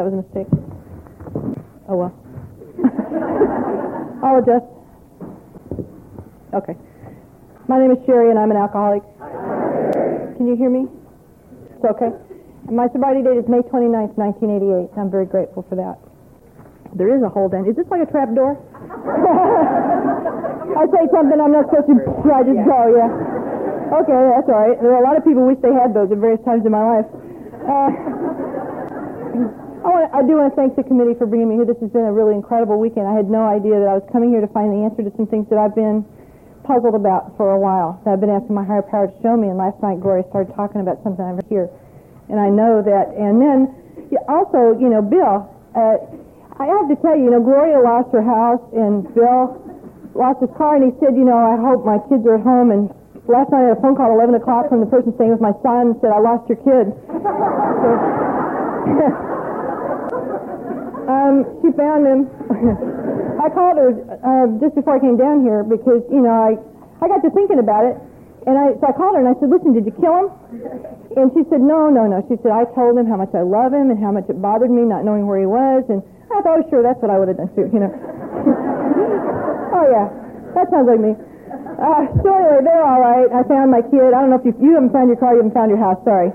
That was a mistake. Oh well. I'll adjust. Okay. My name is Sherry, and I'm an alcoholic. Can you hear me? It's okay. And my sobriety date is May 29th, 1988. I'm very grateful for that. There is a hold in. Is this like a trap door? I say something I'm not supposed to. I just go. Yeah. Okay, that's all right. There are a lot of people wish they had those at various times in my life. Uh, I, want, I do want to thank the committee for bringing me here. This has been a really incredible weekend. I had no idea that I was coming here to find the answer to some things that I've been puzzled about for a while. That I've been asking my higher power to show me. And last night, Gloria started talking about something over here, and I know that. And then also, you know, Bill. Uh, I have to tell you, you know, Gloria lost her house, and Bill lost his car, and he said, you know, I hope my kids are at home. And last night I had a phone call at 11 o'clock from the person staying with my son and said, I lost your kid. So, um, she found him. I called her uh, just before I came down here because, you know, I, I got to thinking about it. And I, so I called her and I said, listen, did you kill him? And she said, no, no, no. She said, I told him how much I love him and how much it bothered me not knowing where he was. And I thought, oh, sure, that's what I would have done too, you know. oh, yeah. That sounds like me. Uh, so anyway, they're all right. I found my kid. I don't know if you, you haven't found your car, you haven't found your house. Sorry.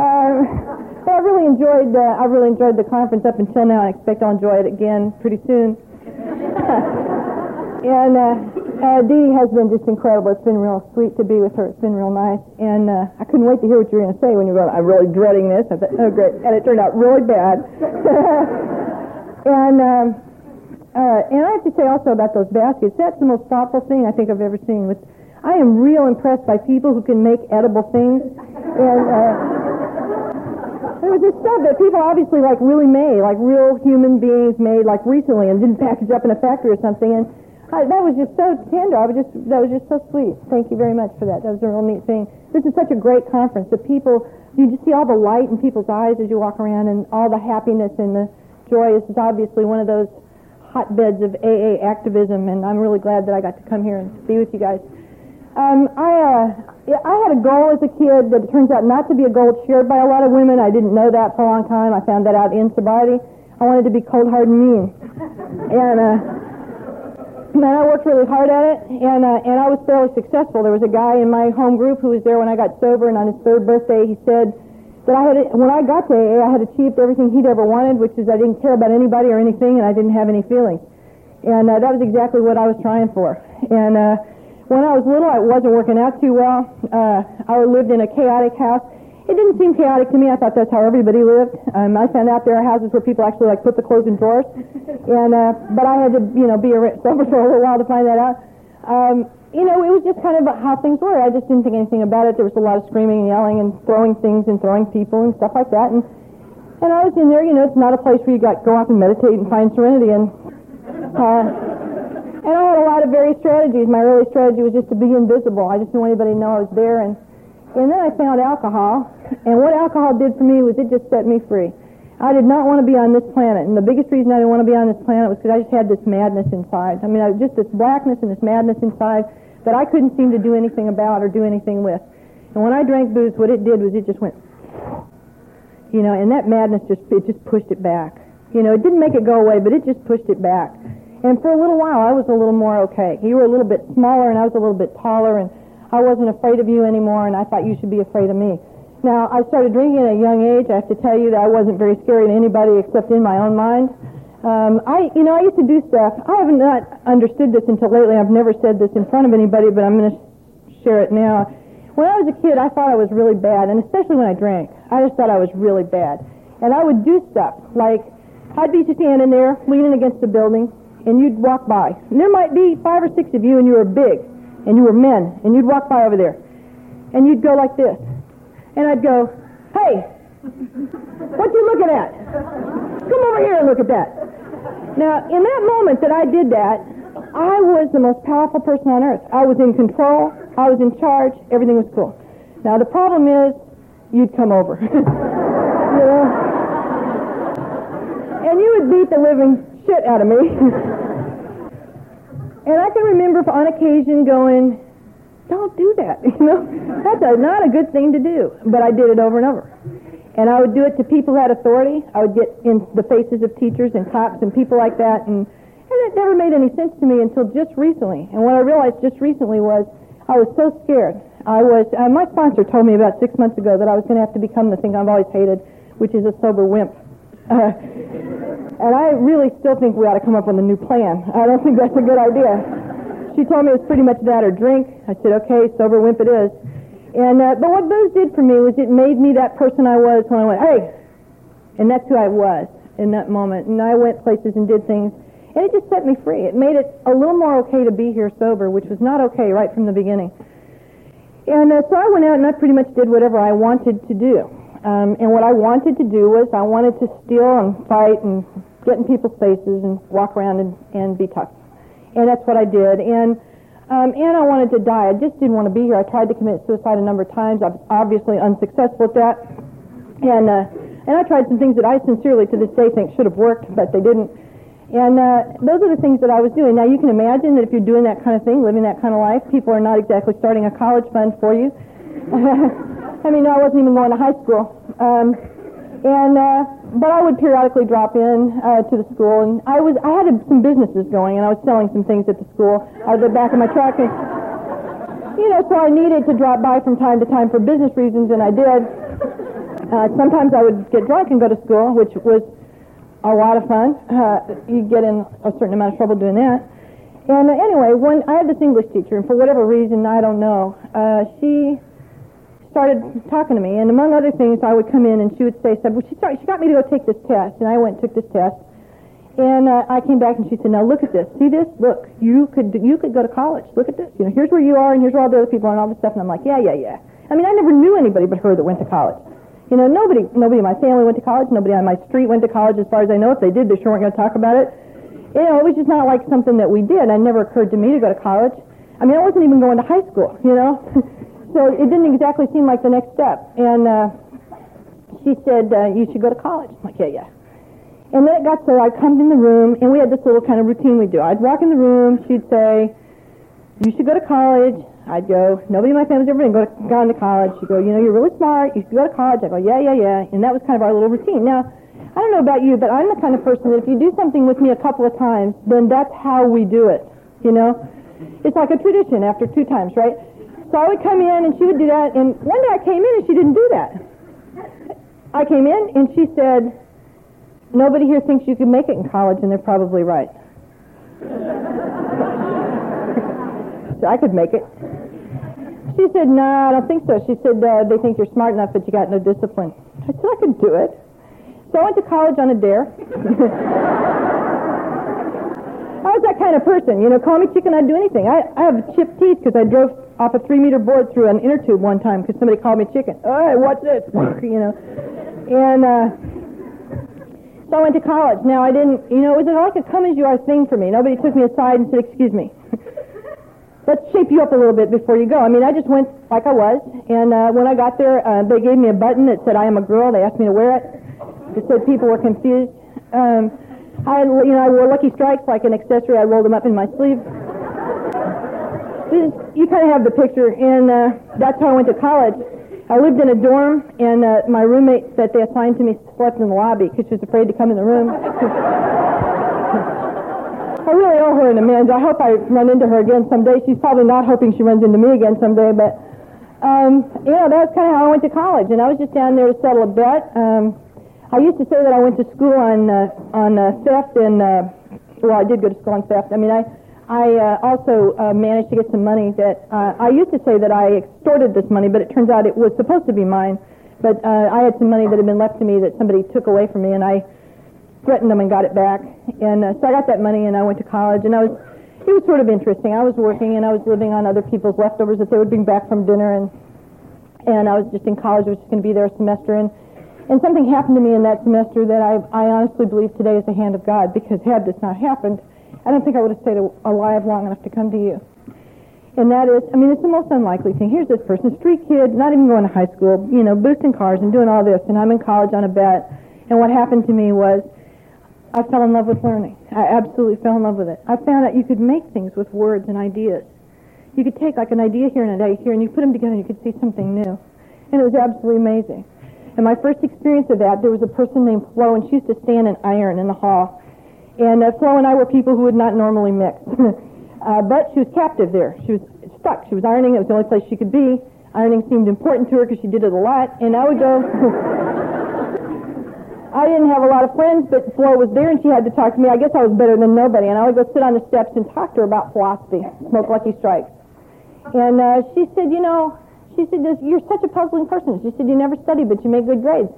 Uh, but I really enjoyed. Uh, I really enjoyed the conference up until now. I expect I'll enjoy it again pretty soon. and uh, uh, Dee has been just incredible. It's been real sweet to be with her. It's been real nice. And uh, I couldn't wait to hear what you were going to say when you were going, I'm really dreading this. I thought, oh, great. And it turned out really bad. and, um, uh, and I have to say also about those baskets, that's the most thoughtful thing I think I've ever seen. With, I am real impressed by people who can make edible things. And uh, was this stuff that people obviously like really made, like real human beings made like recently and didn't package up in a factory or something. And I, that was just so tender. I was just that was just so sweet. Thank you very much for that. That was a real neat thing. This is such a great conference. The people, you just see all the light in people's eyes as you walk around, and all the happiness and the joy. This is obviously one of those hotbeds of AA activism, and I'm really glad that I got to come here and be with you guys. Um, I uh, I had a goal as a kid that turns out not to be a goal shared by a lot of women. I didn't know that for a long time. I found that out in sobriety. I wanted to be cold, hard, and mean, and uh, man, I worked really hard at it, and uh, and I was fairly successful. There was a guy in my home group who was there when I got sober, and on his third birthday, he said that I had, when I got to AA, I had achieved everything he'd ever wanted, which is I didn't care about anybody or anything, and I didn't have any feelings. And uh, that was exactly what I was trying for. And uh, when I was little, it wasn't working out too well. Uh, I lived in a chaotic house. It didn't seem chaotic to me. I thought that's how everybody lived. Um, I found out there are houses where people actually like put the clothes in drawers, and uh, but I had to, you know, be a sober for a little while to find that out. Um, you know, it was just kind of how things were. I just didn't think anything about it. There was a lot of screaming and yelling and throwing things and throwing people and stuff like that. And and I was in there. You know, it's not a place where you got go off and meditate and find serenity. And uh, and I had a lot of various strategies. My early strategy was just to be invisible. I just didn't want anybody to know I was there. And and then I found alcohol. And what alcohol did for me was it just set me free. I did not want to be on this planet, and the biggest reason I didn't want to be on this planet was because I just had this madness inside. I mean, I, just this blackness and this madness inside that I couldn't seem to do anything about or do anything with. And when I drank booze, what it did was it just went, you know, and that madness just it just pushed it back. You know, it didn't make it go away, but it just pushed it back. And for a little while, I was a little more okay. You were a little bit smaller, and I was a little bit taller, and I wasn't afraid of you anymore, and I thought you should be afraid of me. Now, I started drinking at a young age. I have to tell you that I wasn't very scary to anybody except in my own mind. Um, I, you know, I used to do stuff. I haven't understood this until lately. I've never said this in front of anybody, but I'm going to share it now. When I was a kid, I thought I was really bad, and especially when I drank, I just thought I was really bad. And I would do stuff like I'd be standing there leaning against the building, and you'd walk by, and there might be five or six of you, and you were big, and you were men, and you'd walk by over there, and you'd go like this, and I'd go, "Hey, what you looking at? Come over here and look at that." Now, in that moment that I did that, I was the most powerful person on earth. I was in control. I was in charge. Everything was cool. Now, the problem is, you'd come over. you know? And you would beat the living shit out of me. and I can remember on occasion going, don't do that. You know, that's a, not a good thing to do. But I did it over and over. And I would do it to people who had authority. I would get in the faces of teachers and cops and people like that. And, and it never made any sense to me until just recently. And what I realized just recently was I was so scared. I was, uh, my sponsor told me about six months ago that I was going to have to become the thing I've always hated, which is a sober wimp. Uh, and I really still think we ought to come up with a new plan. I don't think that's a good idea. She told me it was pretty much that or drink. I said, okay, sober wimp it is. And uh, but what booze did for me was it made me that person I was when I went, hey, and that's who I was in that moment. And I went places and did things, and it just set me free. It made it a little more okay to be here sober, which was not okay right from the beginning. And uh, so I went out and I pretty much did whatever I wanted to do. Um, and what I wanted to do was I wanted to steal and fight and get in people's faces and walk around and, and be tough. And that's what I did. And um, and I wanted to die. I just didn't want to be here. I tried to commit suicide a number of times. I was obviously unsuccessful at that. And, uh, and I tried some things that I sincerely to this day think should have worked, but they didn't. And uh, those are the things that I was doing. Now you can imagine that if you're doing that kind of thing, living that kind of life, people are not exactly starting a college fund for you. I mean, no, I wasn't even going to high school. Um, and uh, but I would periodically drop in uh, to the school, and I was I had some businesses going, and I was selling some things at the school out of the back of my truck, and you know, so I needed to drop by from time to time for business reasons, and I did. Uh, sometimes I would get drunk and go to school, which was a lot of fun. Uh, you get in a certain amount of trouble doing that. And uh, anyway, when I had this English teacher, and for whatever reason, I don't know, uh, she started talking to me, and among other things, I would come in and she would say, "said Well, she started, she got me to go take this test," and I went and took this test, and uh, I came back and she said, "Now look at this. See this? Look, you could you could go to college. Look at this. You know, here's where you are, and here's where all the other people are, and all this stuff." And I'm like, "Yeah, yeah, yeah." I mean, I never knew anybody but her that went to college. You know, nobody nobody in my family went to college. Nobody on my street went to college, as far as I know. If they did, they sure weren't going to talk about it. You know, it was just not like something that we did. It never occurred to me to go to college. I mean, I wasn't even going to high school. You know. so it didn't exactly seem like the next step. And uh, she said, uh, you should go to college. I'm like, yeah, yeah. And then it got so I'd come in the room, and we had this little kind of routine we do. I'd walk in the room, she'd say, you should go to college. I'd go, nobody in my family's ever been go to, gone to college. She'd go, you know, you're really smart. You should go to college. I go, yeah, yeah, yeah. And that was kind of our little routine. Now, I don't know about you, but I'm the kind of person that if you do something with me a couple of times, then that's how we do it. You know? It's like a tradition after two times, right? So I would come in and she would do that. And one day I came in and she didn't do that. I came in and she said, nobody here thinks you can make it in college, and they're probably right. so I could make it. She said, no, nah, I don't think so. She said, uh, they think you're smart enough, but you got no discipline. I said, I could do it. So I went to college on a dare. I was that kind of person. You know, call me chicken, I'd do anything. I, I have chipped teeth because I drove off a three meter board through an inner tube one time because somebody called me chicken. All right, what's this? you know, and uh, so I went to college. Now I didn't, you know, it was like a come as you are thing for me. Nobody took me aside and said, "Excuse me." Let's shape you up a little bit before you go. I mean, I just went like I was, and uh, when I got there, uh, they gave me a button that said "I am a girl." They asked me to wear it. It said people were confused. Um, I, you know, I wore Lucky Strikes like an accessory. I rolled them up in my sleeve. You kind of have the picture, and uh, that's how I went to college. I lived in a dorm, and uh, my roommate that they assigned to me slept in the lobby because she was afraid to come in the room. I really owe her an amends. I hope I run into her again someday. She's probably not hoping she runs into me again someday, but um, you know, that was kind of how I went to college, and I was just down there to settle a bet. Um, I used to say that I went to school on uh, on uh, theft and uh, well, I did go to school on theft. I mean, I I uh, also uh, managed to get some money that uh, I used to say that I extorted this money, but it turns out it was supposed to be mine. But uh, I had some money that had been left to me that somebody took away from me, and I threatened them and got it back. And uh, so I got that money, and I went to college, and I was it was sort of interesting. I was working, and I was living on other people's leftovers that they would bring back from dinner, and and I was just in college. I was just going to be there a semester, and and something happened to me in that semester that I, I honestly believe today is the hand of God, because had this not happened, I don't think I would have stayed alive long enough to come to you. And that is, I mean, it's the most unlikely thing. Here's this person, street kid, not even going to high school, you know, boosting cars and doing all this, and I'm in college on a bet. And what happened to me was I fell in love with learning. I absolutely fell in love with it. I found out you could make things with words and ideas. You could take like an idea here and an idea here, and you put them together, and you could see something new. And it was absolutely amazing. And my first experience of that, there was a person named Flo, and she used to stand and iron in the hall. And uh, Flo and I were people who would not normally mix. uh, but she was captive there. She was stuck. She was ironing. It was the only place she could be. Ironing seemed important to her because she did it a lot. And I would go. I didn't have a lot of friends, but Flo was there and she had to talk to me. I guess I was better than nobody. And I would go sit on the steps and talk to her about philosophy, smoke Lucky Strikes. And uh, she said, you know, she said, you're such a puzzling person. She said, you never study, but you make good grades.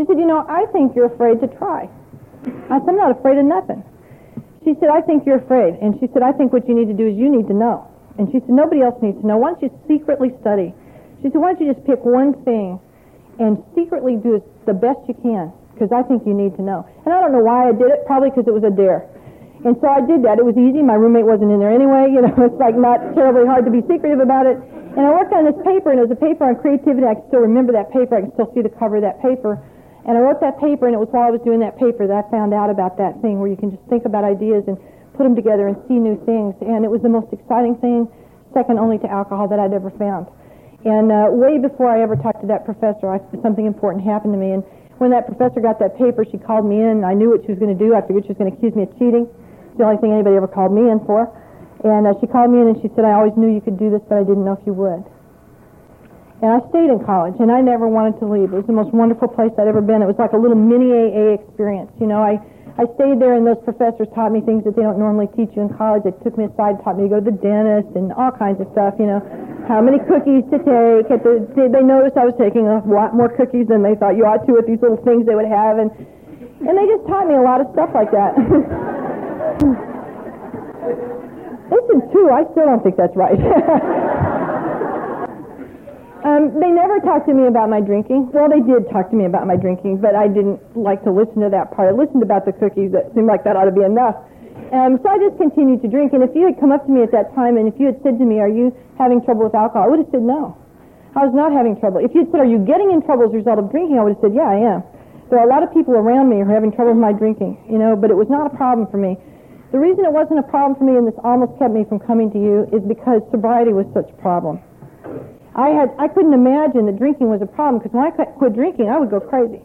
She said, you know, I think you're afraid to try. I said, I'm not afraid of nothing. She said, I think you're afraid. And she said, I think what you need to do is you need to know. And she said, nobody else needs to know. Why don't you secretly study? She said, why don't you just pick one thing and secretly do the best you can? Because I think you need to know. And I don't know why I did it. Probably because it was a dare. And so I did that. It was easy. My roommate wasn't in there anyway. You know, it's like not terribly hard to be secretive about it. And I worked on this paper, and it was a paper on creativity. I can still remember that paper. I can still see the cover of that paper. And I wrote that paper, and it was while I was doing that paper that I found out about that thing where you can just think about ideas and put them together and see new things. And it was the most exciting thing, second only to alcohol, that I'd ever found. And uh, way before I ever talked to that professor, I, something important happened to me. And when that professor got that paper, she called me in. I knew what she was going to do. I figured she was going to accuse me of cheating. It's the only thing anybody ever called me in for. And uh, she called me in and she said, I always knew you could do this, but I didn't know if you would. And I stayed in college, and I never wanted to leave. It was the most wonderful place I'd ever been. It was like a little mini AA experience. You know, I, I stayed there, and those professors taught me things that they don't normally teach you in college. They took me aside, taught me to go to the dentist, and all kinds of stuff. You know, how many cookies to take. At the, they noticed I was taking a lot more cookies than they thought you ought to with these little things they would have, and and they just taught me a lot of stuff like that. Listen, too, I still don't think that's right. um, they never talked to me about my drinking. Well, they did talk to me about my drinking, but I didn't like to listen to that part. I listened about the cookies. That seemed like that ought to be enough. Um, so I just continued to drink. And if you had come up to me at that time and if you had said to me, "Are you having trouble with alcohol?" I would have said no. I was not having trouble. If you'd said, "Are you getting in trouble as a result of drinking?" I would have said, "Yeah, I am." There are a lot of people around me who are having trouble with my drinking, you know, but it was not a problem for me. The reason it wasn't a problem for me and this almost kept me from coming to you is because sobriety was such a problem. I had I couldn't imagine that drinking was a problem because when I quit drinking, I would go crazy.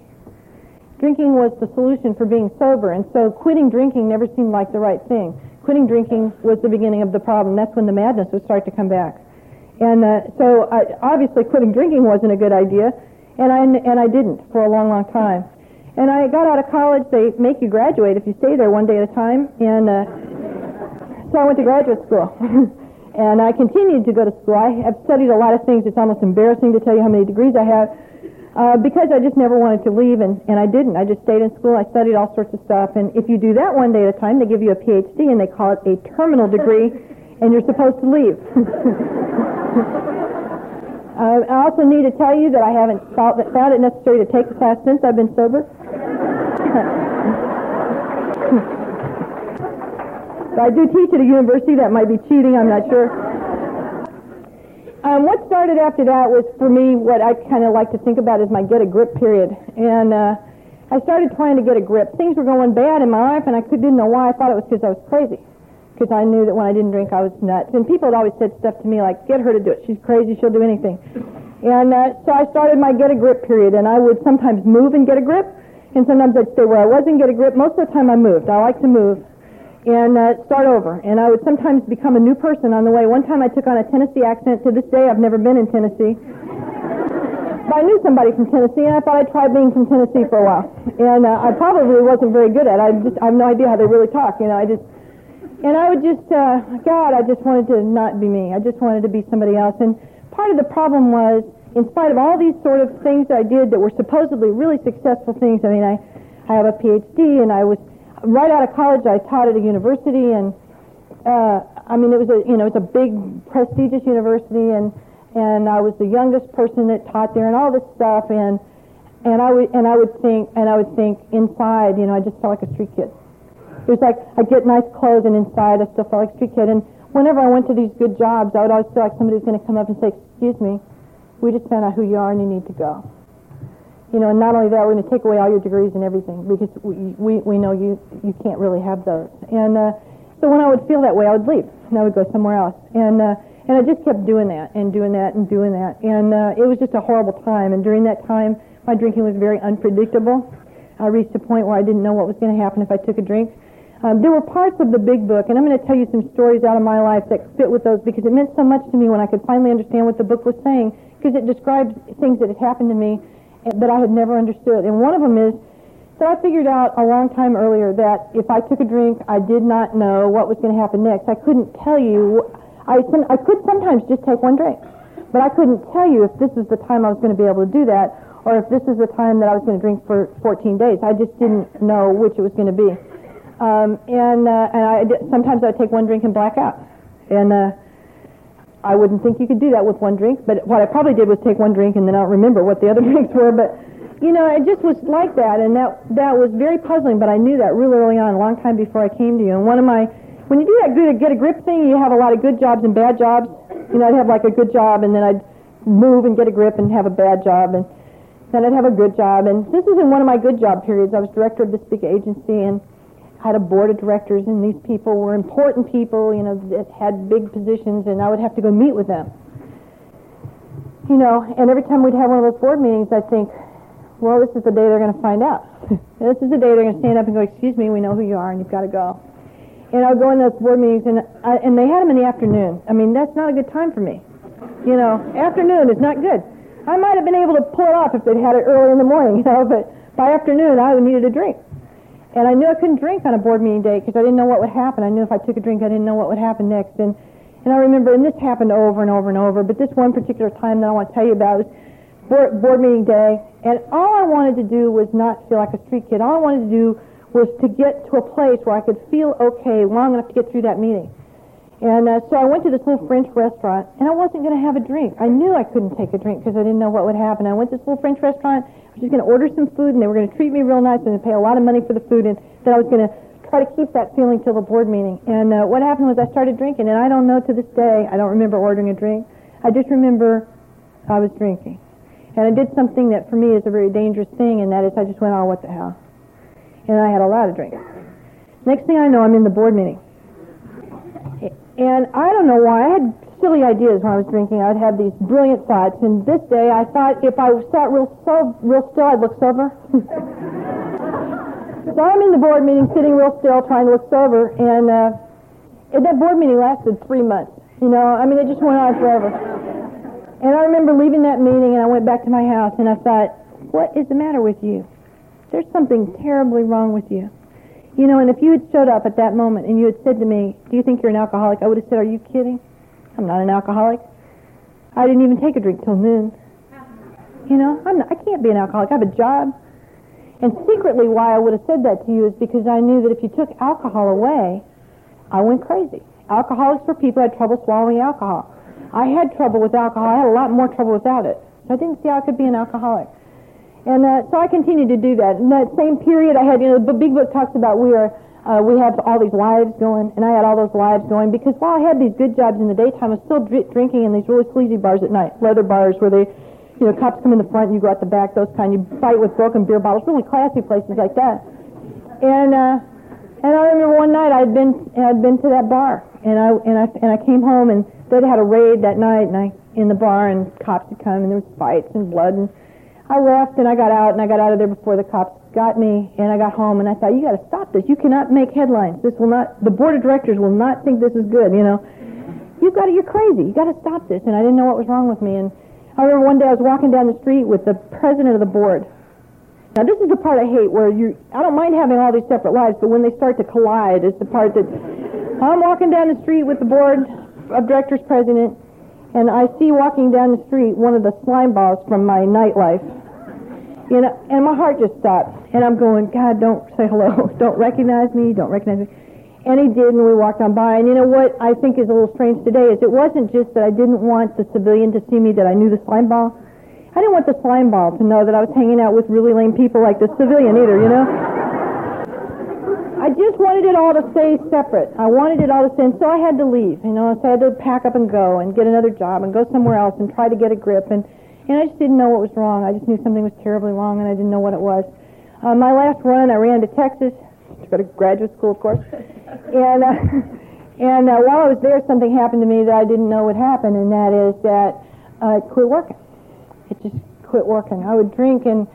Drinking was the solution for being sober, and so quitting drinking never seemed like the right thing. Quitting drinking was the beginning of the problem. That's when the madness would start to come back. And uh, so I, obviously quitting drinking wasn't a good idea, and I and I didn't for a long, long time. And I got out of college. They make you graduate if you stay there one day at a time. And uh, so I went to graduate school. and I continued to go to school. I have studied a lot of things. It's almost embarrassing to tell you how many degrees I have. Uh, because I just never wanted to leave, and, and I didn't. I just stayed in school. I studied all sorts of stuff. And if you do that one day at a time, they give you a PhD, and they call it a terminal degree, and you're supposed to leave. uh, I also need to tell you that I haven't found it necessary to take the class since I've been sober. I do teach at a university. That might be cheating. I'm not sure. Um, what started after that was, for me, what I kind of like to think about is my get a grip period. And uh, I started trying to get a grip. Things were going bad in my life, and I didn't know why. I thought it was because I was crazy. Because I knew that when I didn't drink, I was nuts. And people had always said stuff to me like, get her to do it. She's crazy. She'll do anything. And uh, so I started my get a grip period, and I would sometimes move and get a grip, and sometimes I'd stay where I was and get a grip. Most of the time I moved. I like to move and uh, start over. And I would sometimes become a new person on the way. One time I took on a Tennessee accent. To this day, I've never been in Tennessee. but I knew somebody from Tennessee, and I thought I'd try being from Tennessee for a while. And uh, I probably wasn't very good at it. I just I have no idea how they really talk. You know, I just and I would just uh, God, I just wanted to not be me. I just wanted to be somebody else. And part of the problem was, in spite of all these sort of things I did that were supposedly really successful things. I mean, I I have a PhD, and I was right out of college, I taught at a university, and uh, I mean, it was a you know it's a big prestigious university, and and I was the youngest person that taught there, and all this stuff, and and I would and I would think and I would think inside, you know, I just felt like a street kid. It was like I get nice clothes, and inside I still felt like a street kid. And whenever I went to these good jobs, I would always feel like somebody was going to come up and say, "Excuse me, we just found out who you are, and you need to go." You know, and not only that, we're going to take away all your degrees and everything because we, we, we know you, you can't really have those. And uh, so when I would feel that way, I would leave and I would go somewhere else. And, uh, and I just kept doing that and doing that and doing that. And uh, it was just a horrible time. And during that time, My drinking was very unpredictable. I reached a point where I didn't know what was going to happen if I took a drink. Um, there were parts of the big book, and I'm going to tell you some stories out of my life that fit with those because it meant so much to me when I could finally understand what the book was saying because it described things that had happened to me that I had never understood. And one of them is that I figured out a long time earlier that if I took a drink, I did not know what was going to happen next. I couldn't tell you. I, I could sometimes just take one drink, but I couldn't tell you if this was the time I was going to be able to do that or if this is the time that I was going to drink for 14 days. I just didn't know which it was going to be. Um, and uh, and I sometimes I'd take one drink and black out. And uh, I wouldn't think you could do that with one drink. But what I probably did was take one drink and then I don't remember what the other drinks were. But you know, it just was like that, and that that was very puzzling. But I knew that really early on, a long time before I came to you. And one of my when you do that good get a grip thing, you have a lot of good jobs and bad jobs. You know, I'd have like a good job, and then I'd move and get a grip and have a bad job, and then I'd have a good job. And this was in one of my good job periods. I was director of this big agency, and had a board of directors, and these people were important people, you know, that had big positions, and I would have to go meet with them. You know, and every time we'd have one of those board meetings, I'd think, well, this is the day they're going to find out. this is the day they're going to stand up and go, excuse me, we know who you are, and you've got to go. And I would go in those board meetings, and I, and they had them in the afternoon. I mean, that's not a good time for me. You know, afternoon is not good. I might have been able to pull it off if they'd had it early in the morning, you know, but by afternoon I needed a drink. And I knew I couldn't drink on a board meeting day because I didn't know what would happen. I knew if I took a drink, I didn't know what would happen next. And, and I remember, and this happened over and over and over, but this one particular time that I want to tell you about was board, board meeting day. And all I wanted to do was not feel like a street kid. All I wanted to do was to get to a place where I could feel okay long enough to get through that meeting. And uh, so I went to this little French restaurant, and I wasn't going to have a drink. I knew I couldn't take a drink because I didn't know what would happen. I went to this little French restaurant. Was just going to order some food, and they were going to treat me real nice and pay a lot of money for the food, and then I was going to try to keep that feeling till the board meeting. And uh, what happened was I started drinking, and I don't know to this day, I don't remember ordering a drink. I just remember I was drinking. And I did something that for me is a very dangerous thing, and that is I just went, oh, what the hell. And I had a lot of drinks. Next thing I know, I'm in the board meeting. And I don't know why. I had silly ideas when I was drinking. I'd have these brilliant thoughts. And this day I thought if I sat real, so, real still, I'd look sober. so I'm in the board meeting, sitting real still, trying to look sober. And, uh, that board meeting lasted three months. You know, I mean, it just went on forever. And I remember leaving that meeting and I went back to my house and I thought, what is the matter with you? There's something terribly wrong with you. You know, and if you had showed up at that moment and you had said to me, do you think you're an alcoholic? I would have said, are you kidding? I'm not an alcoholic. I didn't even take a drink till noon. You know, I'm not, I can't be an alcoholic. I have a job. And secretly why I would have said that to you is because I knew that if you took alcohol away, I went crazy. Alcoholics were people who had trouble swallowing alcohol. I had trouble with alcohol. I had a lot more trouble without it. So I didn't see how I could be an alcoholic. And uh, so I continued to do that. In that same period, I had, you know, the big book talks about we are, uh, we had all these lives going, and I had all those lives going because while I had these good jobs in the daytime, I was still dr- drinking in these really sleazy bars at night, leather bars where they, you know, cops come in the front and you go out the back, those kind. You fight with broken beer bottles, really classy places like that. And uh, and I remember one night I'd been I'd been to that bar, and I and I and I came home and they'd had a raid that night, and I in the bar, and cops had come, and there was fights and blood and I left and I got out and I got out of there before the cops got me and I got home and I thought, you got to stop this. You cannot make headlines. This will not, the board of directors will not think this is good, you know. You've got to, you're crazy. You got to stop this. And I didn't know what was wrong with me. And I remember one day I was walking down the street with the president of the board. Now this is the part I hate where you, I don't mind having all these separate lives, but when they start to collide, it's the part that I'm walking down the street with the board of directors president and I see walking down the street one of the slime balls from my nightlife. Know, and my heart just stopped. And I'm going, God, don't say hello. Don't recognize me. Don't recognize me. And he did, and we walked on by. And you know what I think is a little strange today is it wasn't just that I didn't want the civilian to see me that I knew the slime ball. I didn't want the slime ball to know that I was hanging out with really lame people like the civilian either, you know? I just wanted it all to stay separate. I wanted it all to stay, and so I had to leave. You know, so I had to pack up and go and get another job and go somewhere else and try to get a grip. And and I just didn't know what was wrong. I just knew something was terribly wrong, and I didn't know what it was. Uh, my last run, I ran to Texas to go to graduate school, of course. and uh, and uh, while I was there, something happened to me that I didn't know would happen, and that is that uh, it quit working. It just quit working. I would drink and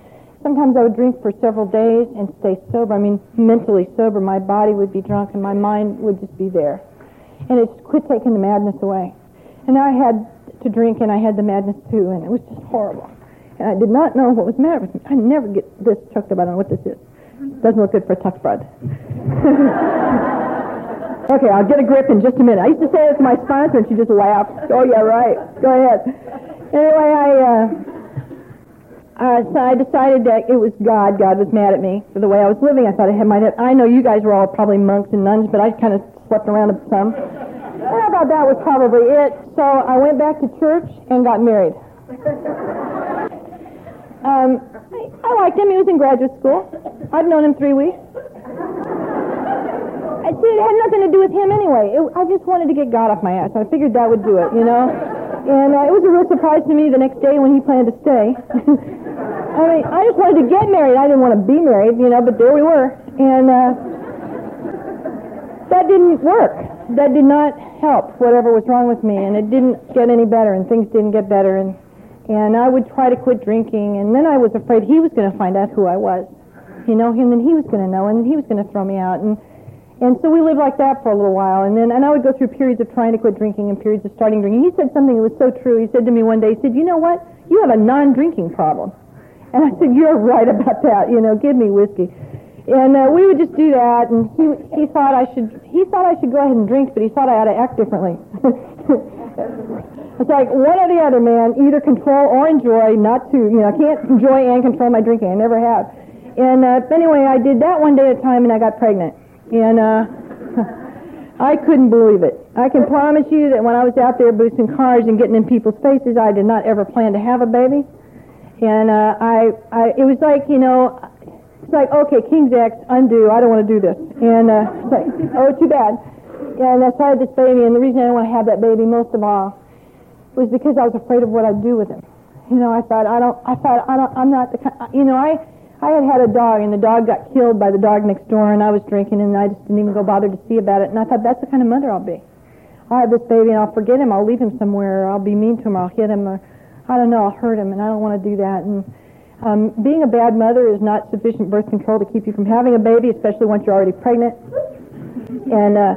sometimes I would drink for several days and stay sober. I mean, mentally sober. My body would be drunk and my mind would just be there. And it just quit taking the madness away. And I had to drink and I had the madness too and it was just horrible. And I did not know what was the matter with me. I never get this choked up. I don't know what this is. Doesn't look good for a tough bud. okay, I'll get a grip in just a minute. I used to say this to my sponsor and she just laughed. Oh yeah, right. Go ahead. Anyway, I, uh, uh, so I decided that it was God. God was mad at me for the way I was living. I thought I had my, I know you guys were all probably monks and nuns, but I kind of slept around some. And I thought that was probably it. So I went back to church and got married. Um, I, I liked him. He was in graduate school. I'd known him three weeks. I see, it had nothing to do with him anyway. It, I just wanted to get God off my ass. I figured that would do it, you know. And uh, it was a real surprise to me the next day when he planned to stay. I mean, I just wanted to get married. I didn't want to be married, you know, but there we were. And uh, that didn't work. That did not help whatever was wrong with me, and it didn't get any better, and things didn't get better. And and I would try to quit drinking, and then I was afraid he was going to find out who I was, you know, and then he was going to know, and he was going to throw me out, and and so we lived like that for a little while, and then and I would go through periods of trying to quit drinking and periods of starting drinking. He said something that was so true. He said to me one day, he said, "You know what? You have a non-drinking problem," and I said, "You're right about that. You know, give me whiskey." And uh, we would just do that, and he he thought I should he thought I should go ahead and drink, but he thought I ought to act differently. It's like one or the other, man. Either control or enjoy. Not to, you know, I can't enjoy and control my drinking. I never have. And uh, anyway, I did that one day at a time, and I got pregnant. And uh, I couldn't believe it. I can promise you that when I was out there boosting cars and getting in people's faces, I did not ever plan to have a baby. And uh, I, I, it was like, you know, it's like, okay, King's X, undo. I don't want to do this. And uh, it's like, oh, too bad. And I started this baby, and the reason I didn't want to have that baby most of all was because I was afraid of what I'd do with him. You know, I thought I don't. I thought I don't. I'm not the. kind You know, I I had had a dog, and the dog got killed by the dog next door, and I was drinking, and I just didn't even go bother to see about it. And I thought that's the kind of mother I'll be. I'll have this baby, and I'll forget him. I'll leave him somewhere, or I'll be mean to him, or I'll hit him, or I don't know, I'll hurt him, and I don't want to do that. And um, being a bad mother is not sufficient birth control to keep you from having a baby, especially once you're already pregnant. And uh,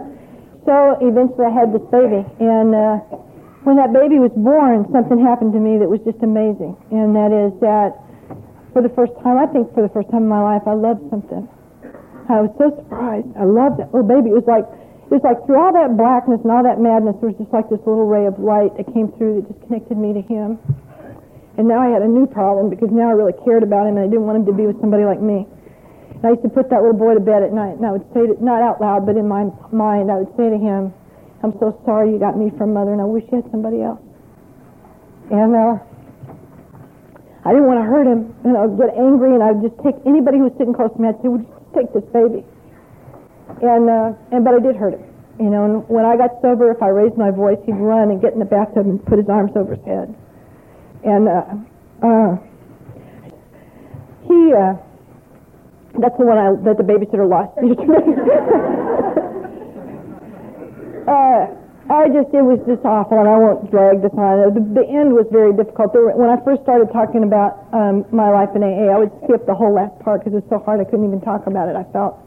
so eventually I had this baby, and. Uh, when that baby was born, something happened to me that was just amazing. And that is that for the first time, I think for the first time in my life, I loved something. I was so surprised. I loved that little baby. It was like, it was like through all that blackness and all that madness, there was just like this little ray of light that came through that just connected me to him. And now I had a new problem because now I really cared about him and I didn't want him to be with somebody like me. And I used to put that little boy to bed at night and I would say, to, not out loud, but in my mind, I would say to him, I'm so sorry you got me from mother, and I wish you had somebody else. And uh, I didn't want to hurt him, and I would get angry, and I would just take anybody who was sitting close to me. I'd say, "Would you take this baby?" And uh, and but I did hurt him, you know. And when I got sober, if I raised my voice, he'd run and get in the bathtub and put his arms over his head. And uh, uh, he, uh, that's the one I, that the babysitter lost. uh, I just, it was just awful, and I won't drag this on. The, the end was very difficult. Were, when I first started talking about um, my life in AA, I would skip the whole last part because it's so hard I couldn't even talk about it, I felt.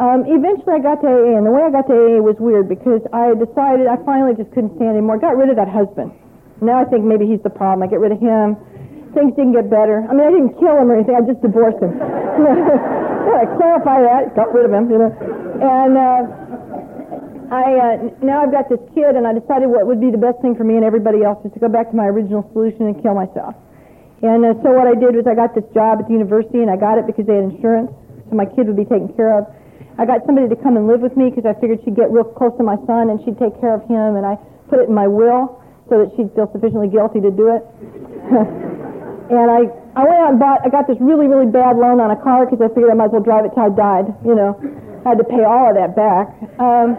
Um, eventually I got to AA, and the way I got to AA was weird because I decided I finally just couldn't stand anymore. got rid of that husband. Now I think maybe he's the problem. I get rid of him. Things didn't get better. I mean, I didn't kill him or anything. I just divorced him. I clarify that. Got rid of him, you know. And uh, I uh, now I've got this kid, and I decided what would be the best thing for me and everybody else is to go back to my original solution and kill myself. And uh, so what I did was I got this job at the university, and I got it because they had insurance, so my kid would be taken care of. I got somebody to come and live with me because I figured she'd get real close to my son and she'd take care of him, and I put it in my will so that she'd feel sufficiently guilty to do it. and I I went out and bought I got this really really bad loan on a car because I figured I might as well drive it till I died. You know, I had to pay all of that back. Um,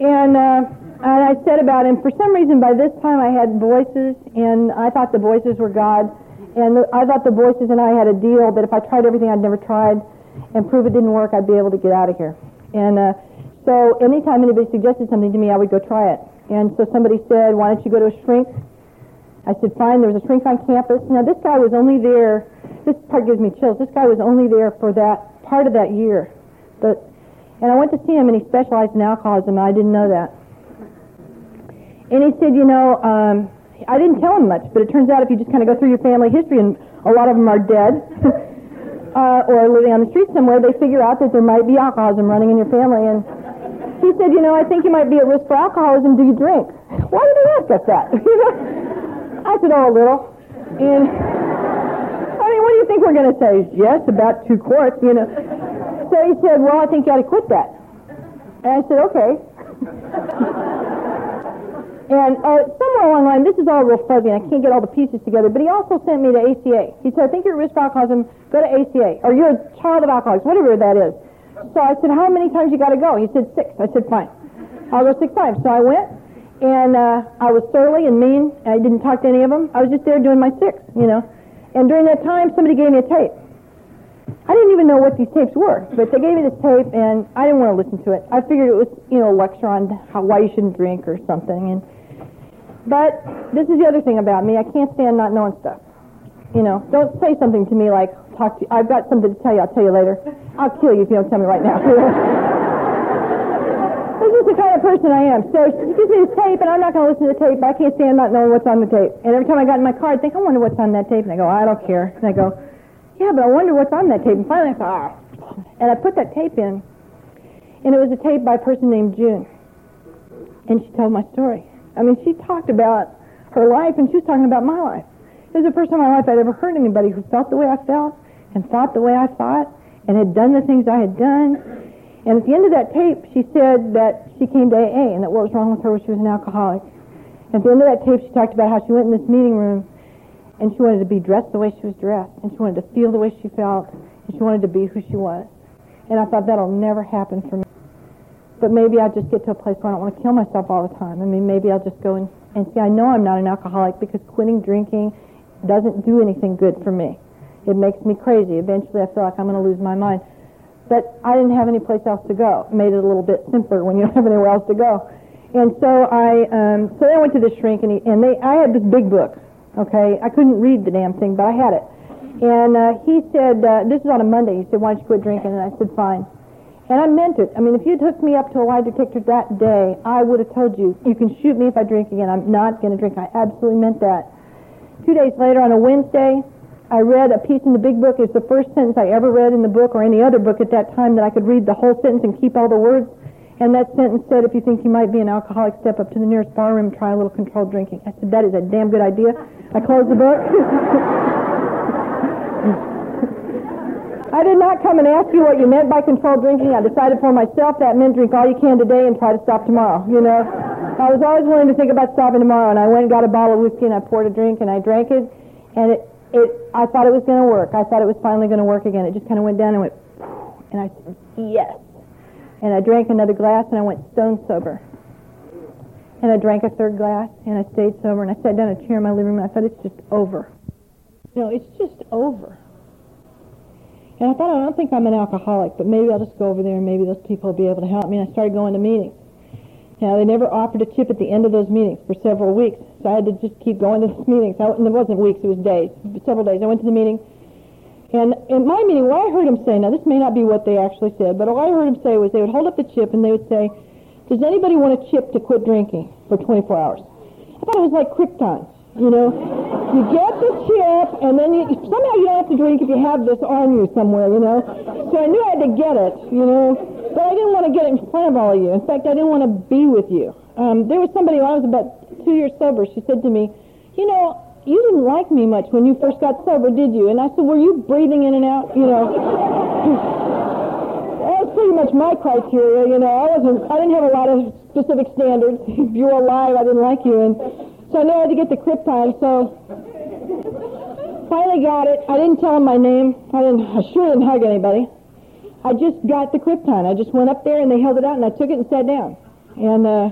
and uh, and I said about him. For some reason, by this time, I had voices, and I thought the voices were God, and the, I thought the voices and I had a deal that if I tried everything I'd never tried, and prove it didn't work, I'd be able to get out of here. And uh, so, anytime anybody suggested something to me, I would go try it. And so somebody said, "Why don't you go to a shrink?" I said, fine, there was a shrink on campus. Now, this guy was only there, this part gives me chills, this guy was only there for that part of that year. But, and I went to see him, and he specialized in alcoholism, and I didn't know that. And he said, you know, um, I didn't tell him much, but it turns out if you just kind of go through your family history, and a lot of them are dead uh, or living on the street somewhere, they figure out that there might be alcoholism running in your family. And he said, you know, I think you might be at risk for alcoholism. Do you drink? Why did he ask us that? I said, oh, a little. And I mean, what do you think we're going to say? Yes, about two quarts, you know. So he said, well, I think you ought to quit that. And I said, okay. and uh, somewhere along the line, this is all real fuzzy, and I can't get all the pieces together, but he also sent me to ACA. He said, I think you're at risk for alcoholism, go to ACA. Or you're a child of alcoholics, whatever that is. So I said, how many times you got to go? He said, six. I said, fine. I'll go six times. So I went, and uh, I was surly and mean. I didn't talk to any of them. I was just there doing my six, you know. And during that time, somebody gave me a tape. I didn't even know what these tapes were, but they gave me this tape, and I didn't want to listen to it. I figured it was, you know, a lecture on how, why you shouldn't drink or something. And but this is the other thing about me. I can't stand not knowing stuff. You know, don't say something to me like, "Talk to you. I've got something to tell you. I'll tell you later. I'll kill you if you don't tell me right now." this is the kind of person I am. So she gives me this tape, and I'm not going to listen to the tape, but I can't stand not knowing what's on the tape. And every time I got in my car, I'd think, I wonder what's on that tape. And I go, I don't care. And I go, yeah, but I wonder what's on that tape. And finally I thought, ah. And I put that tape in, and it was a tape by a person named June. And she told my story. I mean, she talked about her life, and she was talking about my life. It was the first time in my life I'd ever heard anybody who felt the way I felt, and thought the way I thought, and had done the things I had done, and at the end of that tape, she said that she came to AA and that what was wrong with her was she was an alcoholic. At the end of that tape, she talked about how she went in this meeting room and she wanted to be dressed the way she was dressed and she wanted to feel the way she felt and she wanted to be who she was. And I thought that'll never happen for me. But maybe I'll just get to a place where I don't want to kill myself all the time. I mean, maybe I'll just go and, and see, I know I'm not an alcoholic because quitting drinking doesn't do anything good for me. It makes me crazy. Eventually I feel like I'm going to lose my mind but I didn't have any place else to go. It made it a little bit simpler when you don't have anywhere else to go. And so I, um, so I went to the shrink, and, he, and they, I had this big book. Okay, I couldn't read the damn thing, but I had it. And uh, he said, uh, this is on a Monday. He said, why don't you quit drinking? And I said, fine. And I meant it. I mean, if you'd hooked me up to a lie detector that day, I would have told you, you can shoot me if I drink again. I'm not going to drink. I absolutely meant that. Two days later, on a Wednesday, I read a piece in the big book. It's the first sentence I ever read in the book or any other book at that time that I could read the whole sentence and keep all the words. And that sentence said, if you think you might be an alcoholic, step up to the nearest bar room try a little controlled drinking. I said, that is a damn good idea. I closed the book. I did not come and ask you what you meant by controlled drinking. I decided for myself that meant drink all you can today and try to stop tomorrow. You know, I was always willing to think about stopping tomorrow, and I went and got a bottle of whiskey and I poured a drink and I drank it, and it it, I thought it was going to work. I thought it was finally going to work again. It just kind of went down and went, and I said, yes. And I drank another glass and I went stone sober. And I drank a third glass and I stayed sober and I sat down in a chair in my living room and I thought, it's just over. Know, it's just over. And I thought, I don't think I'm an alcoholic, but maybe I'll just go over there and maybe those people will be able to help me. And I started going to meetings. Now, they never offered a tip at the end of those meetings for several weeks. So I had to just keep going to those meetings. I, and it wasn't weeks, it was days, several days. I went to the meeting. And in my meeting, what I heard him say, now this may not be what they actually said, but what I heard him say was they would hold up the chip and they would say, does anybody want a chip to quit drinking for 24 hours? I thought it was like Krypton. You know, you get the chip, and then you, somehow you don't have to drink if you have this on you somewhere. You know, so I knew I had to get it. You know, but I didn't want to get it in front of all of you. In fact, I didn't want to be with you. Um, there was somebody when I was about two years sober. She said to me, "You know, you didn't like me much when you first got sober, did you?" And I said, "Were you breathing in and out?" You know. that was pretty much my criteria, you know. I wasn't, I didn't have a lot of specific standards. If you were alive, I didn't like you, and so I knew I had to get the Krypton, so finally got it. I didn't tell him my name. I didn't. I sure didn't hug anybody. I just got the Krypton. I just went up there and they held it out and I took it and sat down. And uh,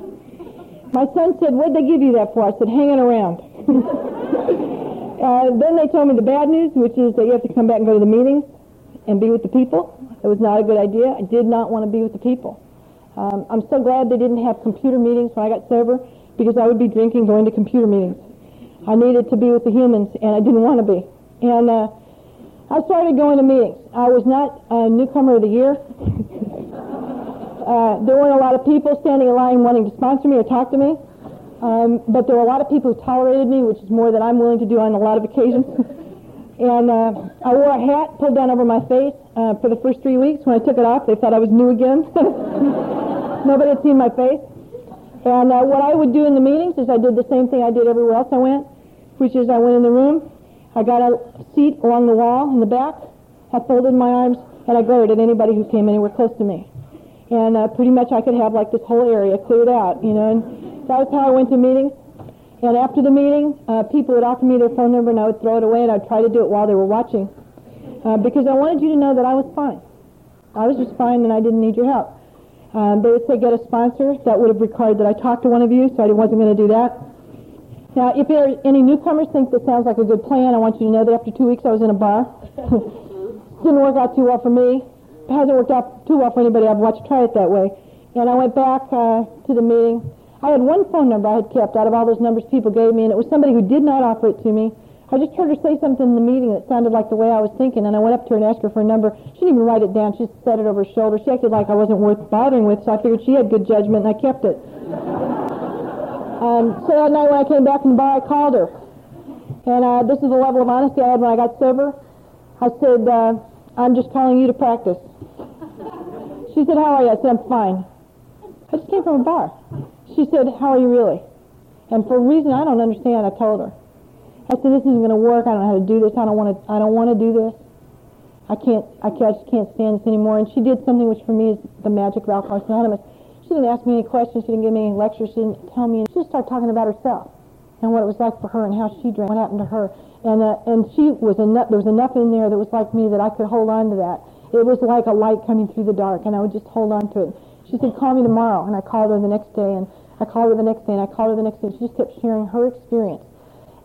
my son said, "What'd they give you that for?" I said, "Hanging around." uh, then they told me the bad news, which is that you have to come back and go to the meetings and be with the people. It was not a good idea. I did not want to be with the people. Um, I'm so glad they didn't have computer meetings when I got sober because I would be drinking going to computer meetings. I needed to be with the humans, and I didn't want to be. And uh, I started going to meetings. I was not a newcomer of the year. uh, there weren't a lot of people standing in line wanting to sponsor me or talk to me. Um, but there were a lot of people who tolerated me, which is more than I'm willing to do on a lot of occasions. and uh, I wore a hat pulled down over my face uh, for the first three weeks. When I took it off, they thought I was new again. Nobody had seen my face. And uh, what I would do in the meetings is I did the same thing I did everywhere else I went, which is I went in the room, I got a seat along the wall in the back, I folded my arms, and I glared at anybody who came anywhere close to me. And uh, pretty much I could have like this whole area cleared out, you know. And that was how I went to meetings. And after the meeting, uh, people would offer me their phone number, and I would throw it away, and I'd try to do it while they were watching, uh, because I wanted you to know that I was fine. I was just fine, and I didn't need your help. Um, they would say get a sponsor. That would have required that I talk to one of you, so I wasn't going to do that. Now, if there are any newcomers think this sounds like a good plan, I want you to know that after two weeks I was in a bar. Didn't work out too well for me. It hasn't worked out too well for anybody I've watched try it that way. And I went back uh, to the meeting. I had one phone number I had kept out of all those numbers people gave me, and it was somebody who did not offer it to me. I just heard her say something in the meeting that sounded like the way I was thinking, and I went up to her and asked her for a number. She didn't even write it down. She just said it over her shoulder. She acted like I wasn't worth bothering with, so I figured she had good judgment, and I kept it. um, so that night when I came back from the bar, I called her. And uh, this is the level of honesty I had when I got sober. I said, uh, I'm just calling you to practice. She said, how are you? I said, I'm fine. I just came from a bar. She said, how are you really? And for a reason I don't understand, I told her. I said, this isn't going to work. I don't know how to do this. I don't want to, I don't want to do this. I can't, I, can't, I just can't stand this anymore. And she did something which for me is the magic of Alcoholics Anonymous. She didn't ask me any questions. She didn't give me any lectures. She didn't tell me. She just started talking about herself and what it was like for her and how she drank, what happened to her. And, uh, and she was enough, there was enough in there that was like me that I could hold on to that. It was like a light coming through the dark and I would just hold on to it. She said, call me tomorrow. And I called her the next day and I called her the next day and I called her the next day. She just kept sharing her experience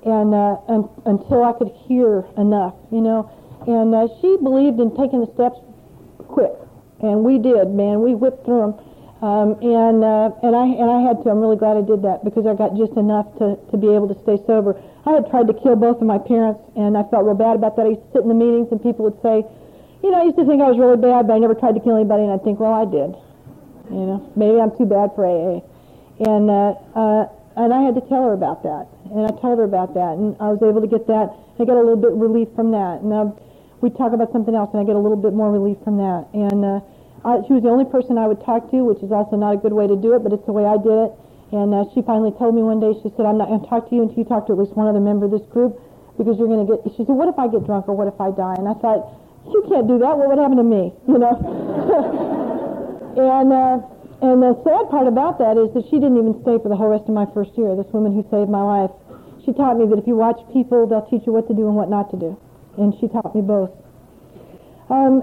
and, uh, and until I could hear enough, you know. And uh, she believed in taking the steps quick, and we did, man. We whipped through them, um, and uh, and I and I had to. I'm really glad I did that because I got just enough to to be able to stay sober. I had tried to kill both of my parents, and I felt real bad about that. I used to sit in the meetings, and people would say, you know, I used to think I was really bad, but I never tried to kill anybody, and I'd think, well, I did. You know, maybe I'm too bad for AA, and uh, uh, and I had to tell her about that, and I told her about that, and I was able to get that. I got a little bit relief from that. And uh, we talk about something else, and I get a little bit more relief from that. And uh, I, she was the only person I would talk to, which is also not a good way to do it, but it's the way I did it. And uh, she finally told me one day, she said, I'm not going to talk to you until you talk to at least one other member of this group, because you're going to get, she said, what if I get drunk, or what if I die? And I thought, you can't do that. What would happen to me? You know? and, uh, and the sad part about that is that she didn't even stay for the whole rest of my first year, this woman who saved my life. She taught me that if you watch people, they'll teach you what to do and what not to do. And she taught me both. Um,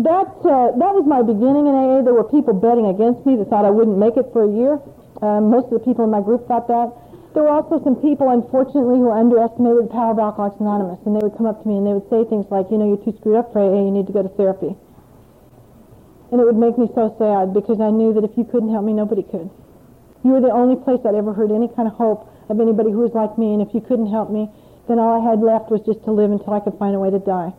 that, uh, that was my beginning in AA. There were people betting against me that thought I wouldn't make it for a year. Um, most of the people in my group thought that. There were also some people, unfortunately, who underestimated the power of Alcoholics Anonymous. And they would come up to me and they would say things like, you know, you're too screwed up for AA, you need to go to therapy. And it would make me so sad because I knew that if you couldn't help me, nobody could. You were the only place I'd ever heard any kind of hope of anybody who was like me. And if you couldn't help me, then all I had left was just to live until I could find a way to die.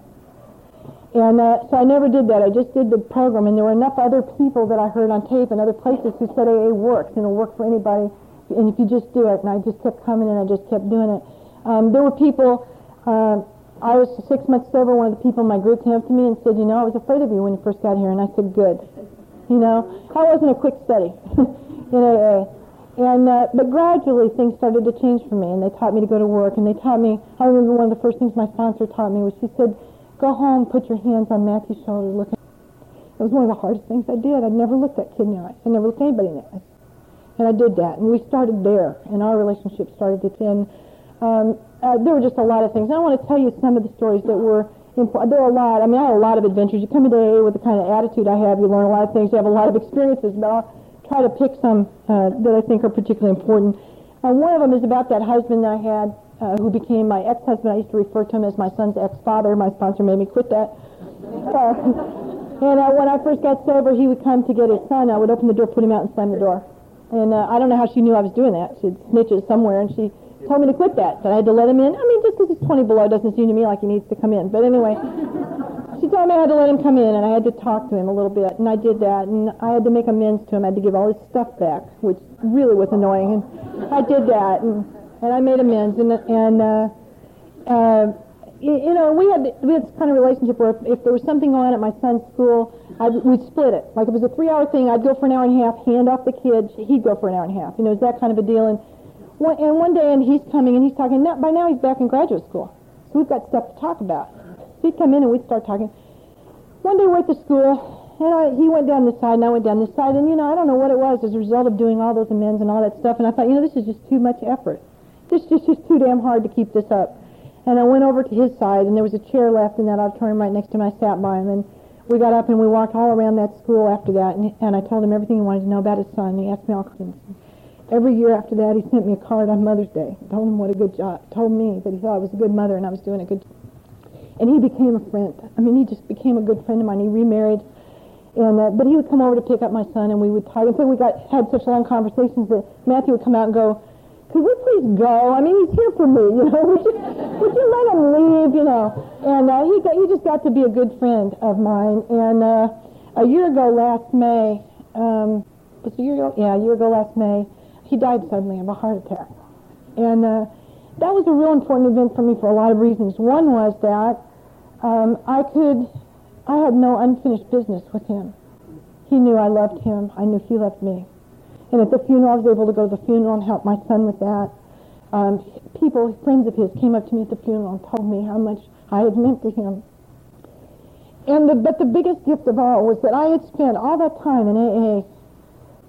And uh, so I never did that. I just did the program. And there were enough other people that I heard on tape and other places who said AA works and it'll work for anybody. And if you just do it. And I just kept coming and I just kept doing it. Um, there were people. Uh, I was six months sober. One of the people in my group came up to me and said, you know, I was afraid of you when you first got here. And I said, good. You know, I wasn't a quick study in AA. And, uh, but gradually things started to change for me and they taught me to go to work and they taught me, I remember one of the first things my sponsor taught me was she said, go home, put your hands on Matthew's shoulder, look at It was one of the hardest things I did. I'd never looked that kid in the eyes. I never looked anybody in the eyes. And I did that. And we started there and our relationship started to tend. Um, uh, there were just a lot of things. And I want to tell you some of the stories that were important. There were a lot. I mean, I had a lot of adventures. You come AA with the kind of attitude I have, you learn a lot of things. You have a lot of experiences. But I'll try to pick some uh, that I think are particularly important. Uh, one of them is about that husband I had uh, who became my ex-husband. I used to refer to him as my son's ex-father. My sponsor made me quit that. Uh, and uh, when I first got sober, he would come to get his son. I would open the door, put him out, and slam the door. And uh, I don't know how she knew I was doing that. She'd snitch it somewhere, and she told me to quit that, that I had to let him in. I mean, just because it's 20 below doesn't seem to me like he needs to come in. But anyway, she told me I had to let him come in, and I had to talk to him a little bit, and I did that, and I had to make amends to him. I had to give all his stuff back, which really was annoying, and I did that, and, and I made amends, and, and uh, uh, you, know, we had we had this kind of relationship where if, if there was something going on at my son's school, I'd, we'd split it. Like if it was a three-hour thing, I'd go for an hour and a half, hand off the kids, he'd go for an hour and a half. You know, it's that kind of a deal. And one, and one day, and he's coming, and he's talking. Now, by now, he's back in graduate school, so we've got stuff to talk about. So he'd come in, and we'd start talking. One day, we're at the school, and I, he went down this side, and I went down this side, and you know, I don't know what it was as a result of doing all those amends and all that stuff. And I thought, you know, this is just too much effort. This is just too damn hard to keep this up. And I went over to his side, and there was a chair left in that auditorium right next to him. I sat by him, and we got up and we walked all around that school after that, and, and I told him everything he wanted to know about his son. He asked me all questions. Every year after that, he sent me a card on Mother's Day. Told him what a good job. Told me that he thought I was a good mother and I was doing a good. And he became a friend. I mean, he just became a good friend of mine. He remarried, and uh, but he would come over to pick up my son, and we would talk. And so we got had such long conversations that Matthew would come out and go, "Could we please go? I mean, he's here for me, you know. would you would you let him leave, you know?" And uh, he got, he just got to be a good friend of mine. And uh, a year ago, last May, um, was a year ago? Yeah, a year ago last May he died suddenly of a heart attack. And uh, that was a real important event for me for a lot of reasons. One was that um, I could, I had no unfinished business with him. He knew I loved him. I knew he loved me. And at the funeral, I was able to go to the funeral and help my son with that. Um, people, friends of his, came up to me at the funeral and told me how much I had meant to him. And the, but the biggest gift of all was that I had spent all that time in AA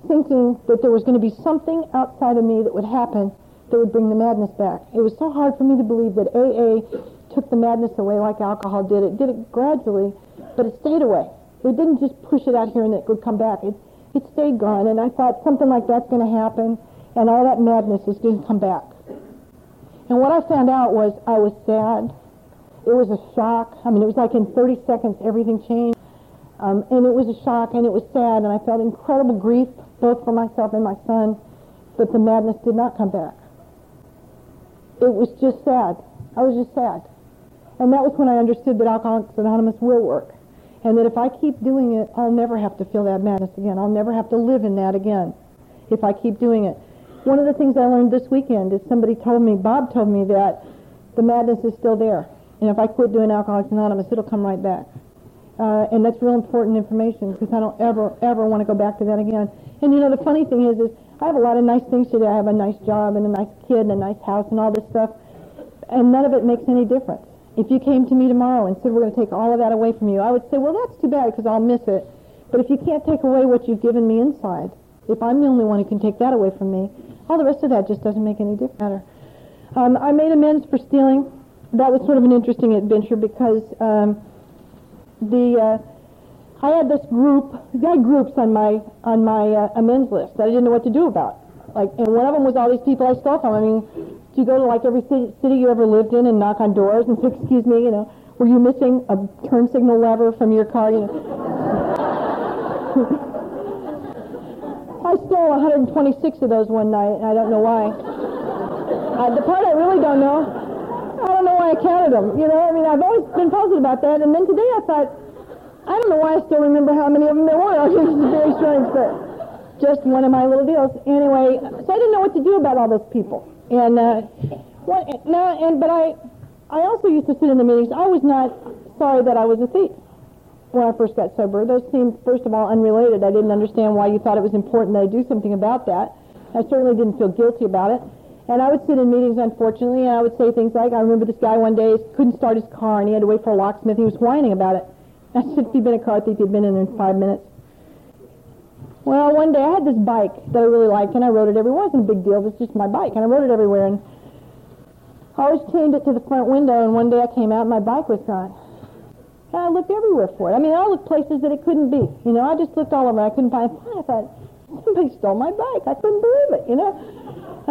thinking that there was going to be something outside of me that would happen that would bring the madness back. It was so hard for me to believe that AA took the madness away like alcohol did. It did it gradually, but it stayed away. It didn't just push it out here and it would come back. It, it stayed gone, and I thought something like that's going to happen, and all that madness is going to come back. And what I found out was I was sad. It was a shock. I mean, it was like in 30 seconds everything changed. Um, and it was a shock, and it was sad, and I felt incredible grief both for myself and my son, but the madness did not come back. It was just sad. I was just sad. And that was when I understood that Alcoholics Anonymous will work. And that if I keep doing it, I'll never have to feel that madness again. I'll never have to live in that again if I keep doing it. One of the things I learned this weekend is somebody told me, Bob told me that the madness is still there. And if I quit doing Alcoholics Anonymous, it'll come right back. Uh, and that's real important information because I don't ever, ever want to go back to that again. And you know, the funny thing is, is I have a lot of nice things today. I have a nice job and a nice kid and a nice house and all this stuff, and none of it makes any difference. If you came to me tomorrow and said we're going to take all of that away from you, I would say, well, that's too bad because I'll miss it. But if you can't take away what you've given me inside, if I'm the only one who can take that away from me, all the rest of that just doesn't make any difference. Um, I made amends for stealing. That was sort of an interesting adventure because um, the uh, I had this group, I had groups on my on my uh, amends list that I didn't know what to do about. Like, and one of them was all these people I stole from. I mean, do you go to like every city, you ever lived in and knock on doors and say, excuse me, you know, were you missing a turn signal lever from your car? You know. I stole 126 of those one night, and I don't know why. Uh, the part I really don't know, I don't know why I counted them. You know, I mean, I've always been puzzled about that, and then today I thought, I don't know why I still remember how many of them there were. It's very strange, but just one of my little deals. Anyway, so I didn't know what to do about all those people. And uh, what, no, and but I, I also used to sit in the meetings. I was not sorry that I was a thief when I first got sober. Those seemed, first of all, unrelated. I didn't understand why you thought it was important that I do something about that. I certainly didn't feel guilty about it. And I would sit in meetings, unfortunately, and I would say things like, I remember this guy one day couldn't start his car, and he had to wait for a locksmith. He was whining about it. I said, if he'd been a car thief, he'd been in there in five minutes. Well, one day I had this bike that I really liked, and I rode it everywhere. It wasn't a big deal. It was just my bike, and I rode it everywhere. And I always chained it to the front window, and one day I came out, and my bike was gone. And I looked everywhere for it. I mean, I looked places that it couldn't be. You know, I just looked all over. I couldn't find it. I thought, somebody stole my bike. I couldn't believe it, you know.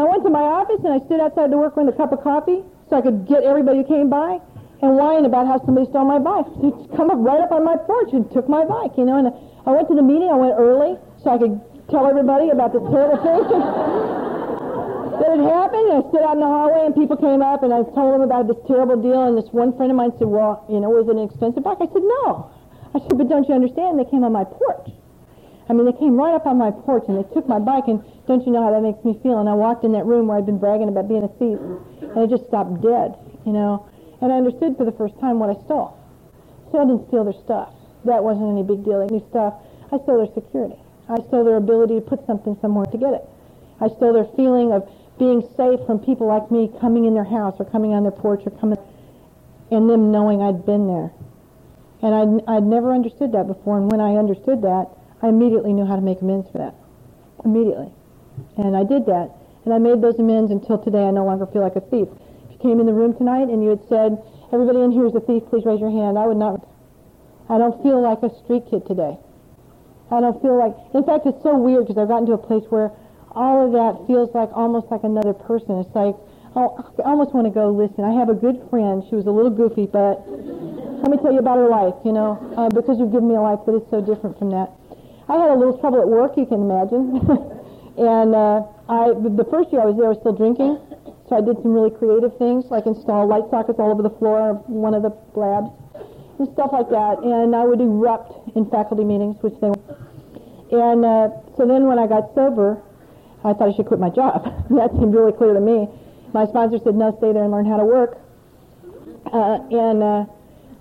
I went to my office, and I stood outside the workroom with a cup of coffee so I could get everybody who came by and whine about how somebody stole my bike. They come up right up on my porch and took my bike, you know. And I went to the meeting. I went early so I could tell everybody about the terrible thing. that had happened. And I stood out in the hallway, and people came up, and I told them about this terrible deal. And this one friend of mine said, "Well, you know, was it an expensive bike?" I said, "No." I said, "But don't you understand? They came on my porch. I mean, they came right up on my porch, and they took my bike. And don't you know how that makes me feel?" And I walked in that room where I'd been bragging about being a thief, and I just stopped dead, you know. And I understood for the first time what I stole. So I didn't steal their stuff. That wasn't any big deal. They knew stuff. I stole their security. I stole their ability to put something somewhere to get it. I stole their feeling of being safe from people like me coming in their house or coming on their porch or coming and them knowing I'd been there. And I'd, I'd never understood that before. And when I understood that, I immediately knew how to make amends for that. Immediately. And I did that. And I made those amends until today I no longer feel like a thief. If you came in the room tonight and you had said, everybody in here is a thief, please raise your hand, I would not. I don't feel like a street kid today. I don't feel like, in fact, it's so weird because I've gotten to a place where all of that feels like almost like another person. It's like, oh, I almost want to go listen. I have a good friend. She was a little goofy, but let me tell you about her life, you know, uh, because you've given me a life that is so different from that. I had a little trouble at work, you can imagine. and uh, I, the first year I was there, I was still drinking. So I did some really creative things, like install light sockets all over the floor of one of the labs and stuff like that. And I would erupt in faculty meetings, which they. And uh, so then when I got sober, I thought I should quit my job. that seemed really clear to me. My sponsor said, no, stay there and learn how to work. Uh, and uh,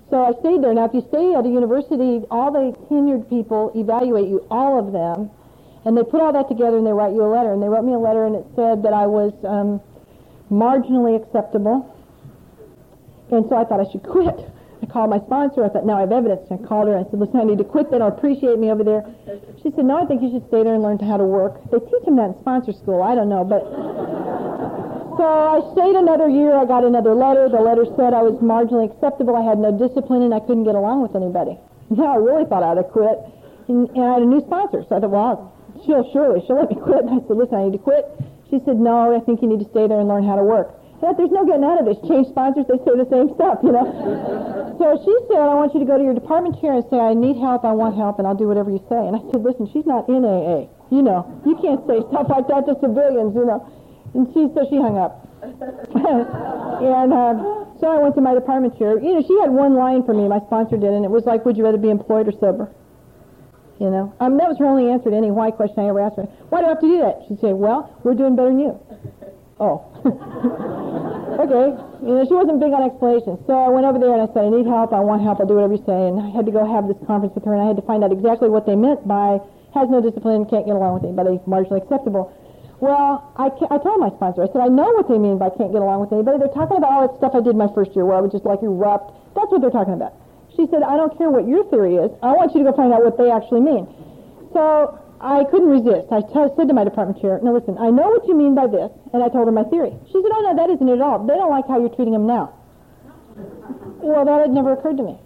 so I stayed there. Now, if you stay at a university, all the tenured people evaluate you, all of them, and they put all that together and they write you a letter. And they wrote me a letter and it said that I was um, marginally acceptable. And so I thought I should quit. I called my sponsor. I thought, now I have evidence. I called her. I said, listen, I need to quit. They don't appreciate me over there. She said, no, I think you should stay there and learn how to work. They teach them that in sponsor school. I don't know, but so I stayed another year. I got another letter. The letter said I was marginally acceptable. I had no discipline and I couldn't get along with anybody. Now I really thought I'd have quit. And, and I had a new sponsor. So I thought, well, she'll surely, she'll let me quit. And I said, listen, I need to quit. She said, no, I think you need to stay there and learn how to work. But there's no getting out of this. Change sponsors, they say the same stuff, you know. so she said, I want you to go to your department chair and say, I need help, I want help, and I'll do whatever you say. And I said, listen, she's not in AA. You know, you can't say stuff like that to civilians, you know. And she, so she hung up. and uh, so I went to my department chair. You know, she had one line for me, my sponsor did, and it was like, would you rather be employed or sober? You know, um, that was her only answer to any why question I ever asked her. Why do I have to do that? She'd say, well, we're doing better than you. Oh. okay. You know, she wasn't big on explanations. So I went over there and I said, I need help. I want help. I'll do whatever you say. And I had to go have this conference with her and I had to find out exactly what they meant by has no discipline, can't get along with anybody, marginally acceptable. Well, I, I told my sponsor, I said, I know what they mean by can't get along with anybody. They're talking about all that stuff I did my first year where I would just like erupt. That's what they're talking about. She said, I don't care what your theory is. I want you to go find out what they actually mean. So I couldn't resist. I t- said to my department chair, no, listen, I know what you mean by this, and I told her my theory. She said, oh, no, that isn't it at all. They don't like how you're treating them now. Well, that had never occurred to me.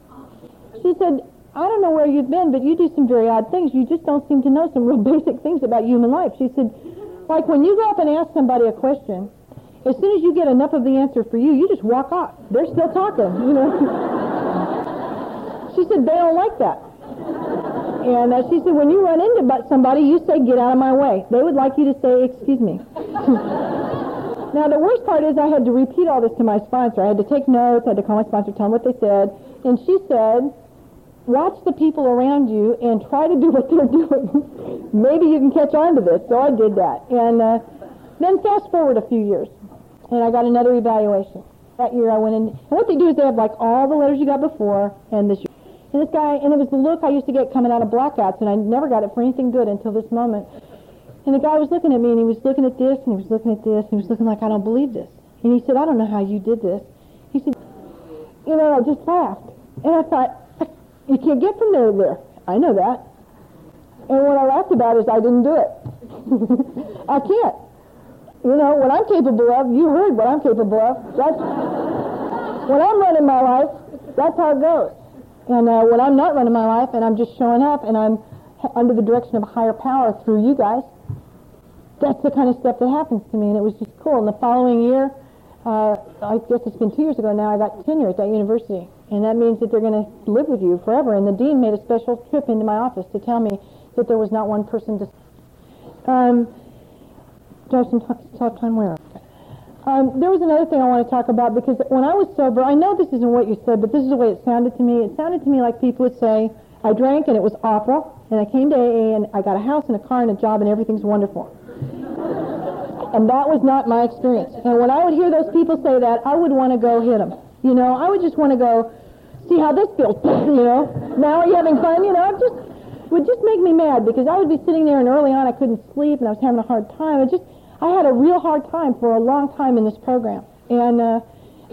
She said, I don't know where you've been, but you do some very odd things. You just don't seem to know some real basic things about human life. She said, like when you go up and ask somebody a question, as soon as you get enough of the answer for you, you just walk off. They're still talking, you know. she said, they don't like that. And uh, she said, when you run into somebody, you say, get out of my way. They would like you to say, excuse me. now, the worst part is I had to repeat all this to my sponsor. I had to take notes. I had to call my sponsor, tell them what they said. And she said, watch the people around you and try to do what they're doing. Maybe you can catch on to this. So I did that. And uh, then fast forward a few years, and I got another evaluation. That year I went in, and what they do is they have like all the letters you got before and this year. And this guy, and it was the look I used to get coming out of blackouts, and I never got it for anything good until this moment. And the guy was looking at me, and he was looking at this, and he was looking at this, and he was looking like, I don't believe this. And he said, I don't know how you did this. He said, you know, I just laughed. And I thought, you can't get from there to there. I know that. And what I laughed about is I didn't do it. I can't. You know, what I'm capable of, you heard what I'm capable of. That's, when I'm running my life, that's how it goes. And uh, when I'm not running my life and I'm just showing up and I'm under the direction of a higher power through you guys, that's the kind of stuff that happens to me. And it was just cool. And the following year, uh, I guess it's been two years ago now, I got tenure at that university. And that means that they're going to live with you forever. And the dean made a special trip into my office to tell me that there was not one person to... Um, some t- time? Where? Um, there was another thing I want to talk about because when I was sober, I know this isn't what you said, but this is the way it sounded to me. It sounded to me like people would say, I drank and it was awful, and I came to AA and I got a house and a car and a job and everything's wonderful. and that was not my experience. And when I would hear those people say that, I would want to go hit them. You know, I would just want to go, see how this feels, you know. Now are you having fun? You know, it just would just make me mad because I would be sitting there and early on I couldn't sleep and I was having a hard time. It just I had a real hard time for a long time in this program. And, uh,